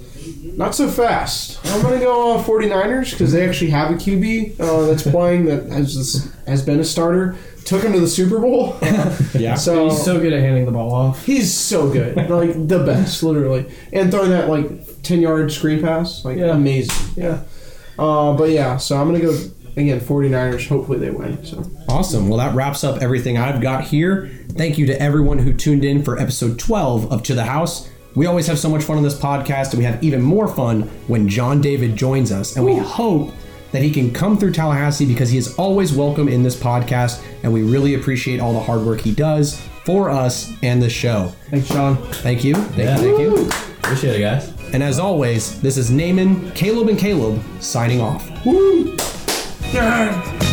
Not so fast. I'm going to go uh, 49ers because they actually have a QB uh, that's <laughs> playing that has has been a starter. Took him to the Super Bowl. <laughs> Yeah. so He's so good at handing the ball off. He's so good, like the best, literally, and throwing that like ten yard screen pass, like Yeah. amazing. Yeah. Uh, but yeah, so I'm gonna go again. 49ers. Hopefully they win. So Awesome. Well, that wraps up everything I've got here. Thank you to everyone who tuned in for episode 12 of To the House. We always have so much fun on this podcast, and we have even more fun when John David joins us. And we hope that he can come through Tallahassee because he is always welcome in this podcast, and we really appreciate all the hard work he does for us and the show. Thanks, Sean. Thank you. Thank Yeah. you. Thank you. Appreciate it, guys. And as always, this is Naaman, Caleb, and Caleb signing off. yeah.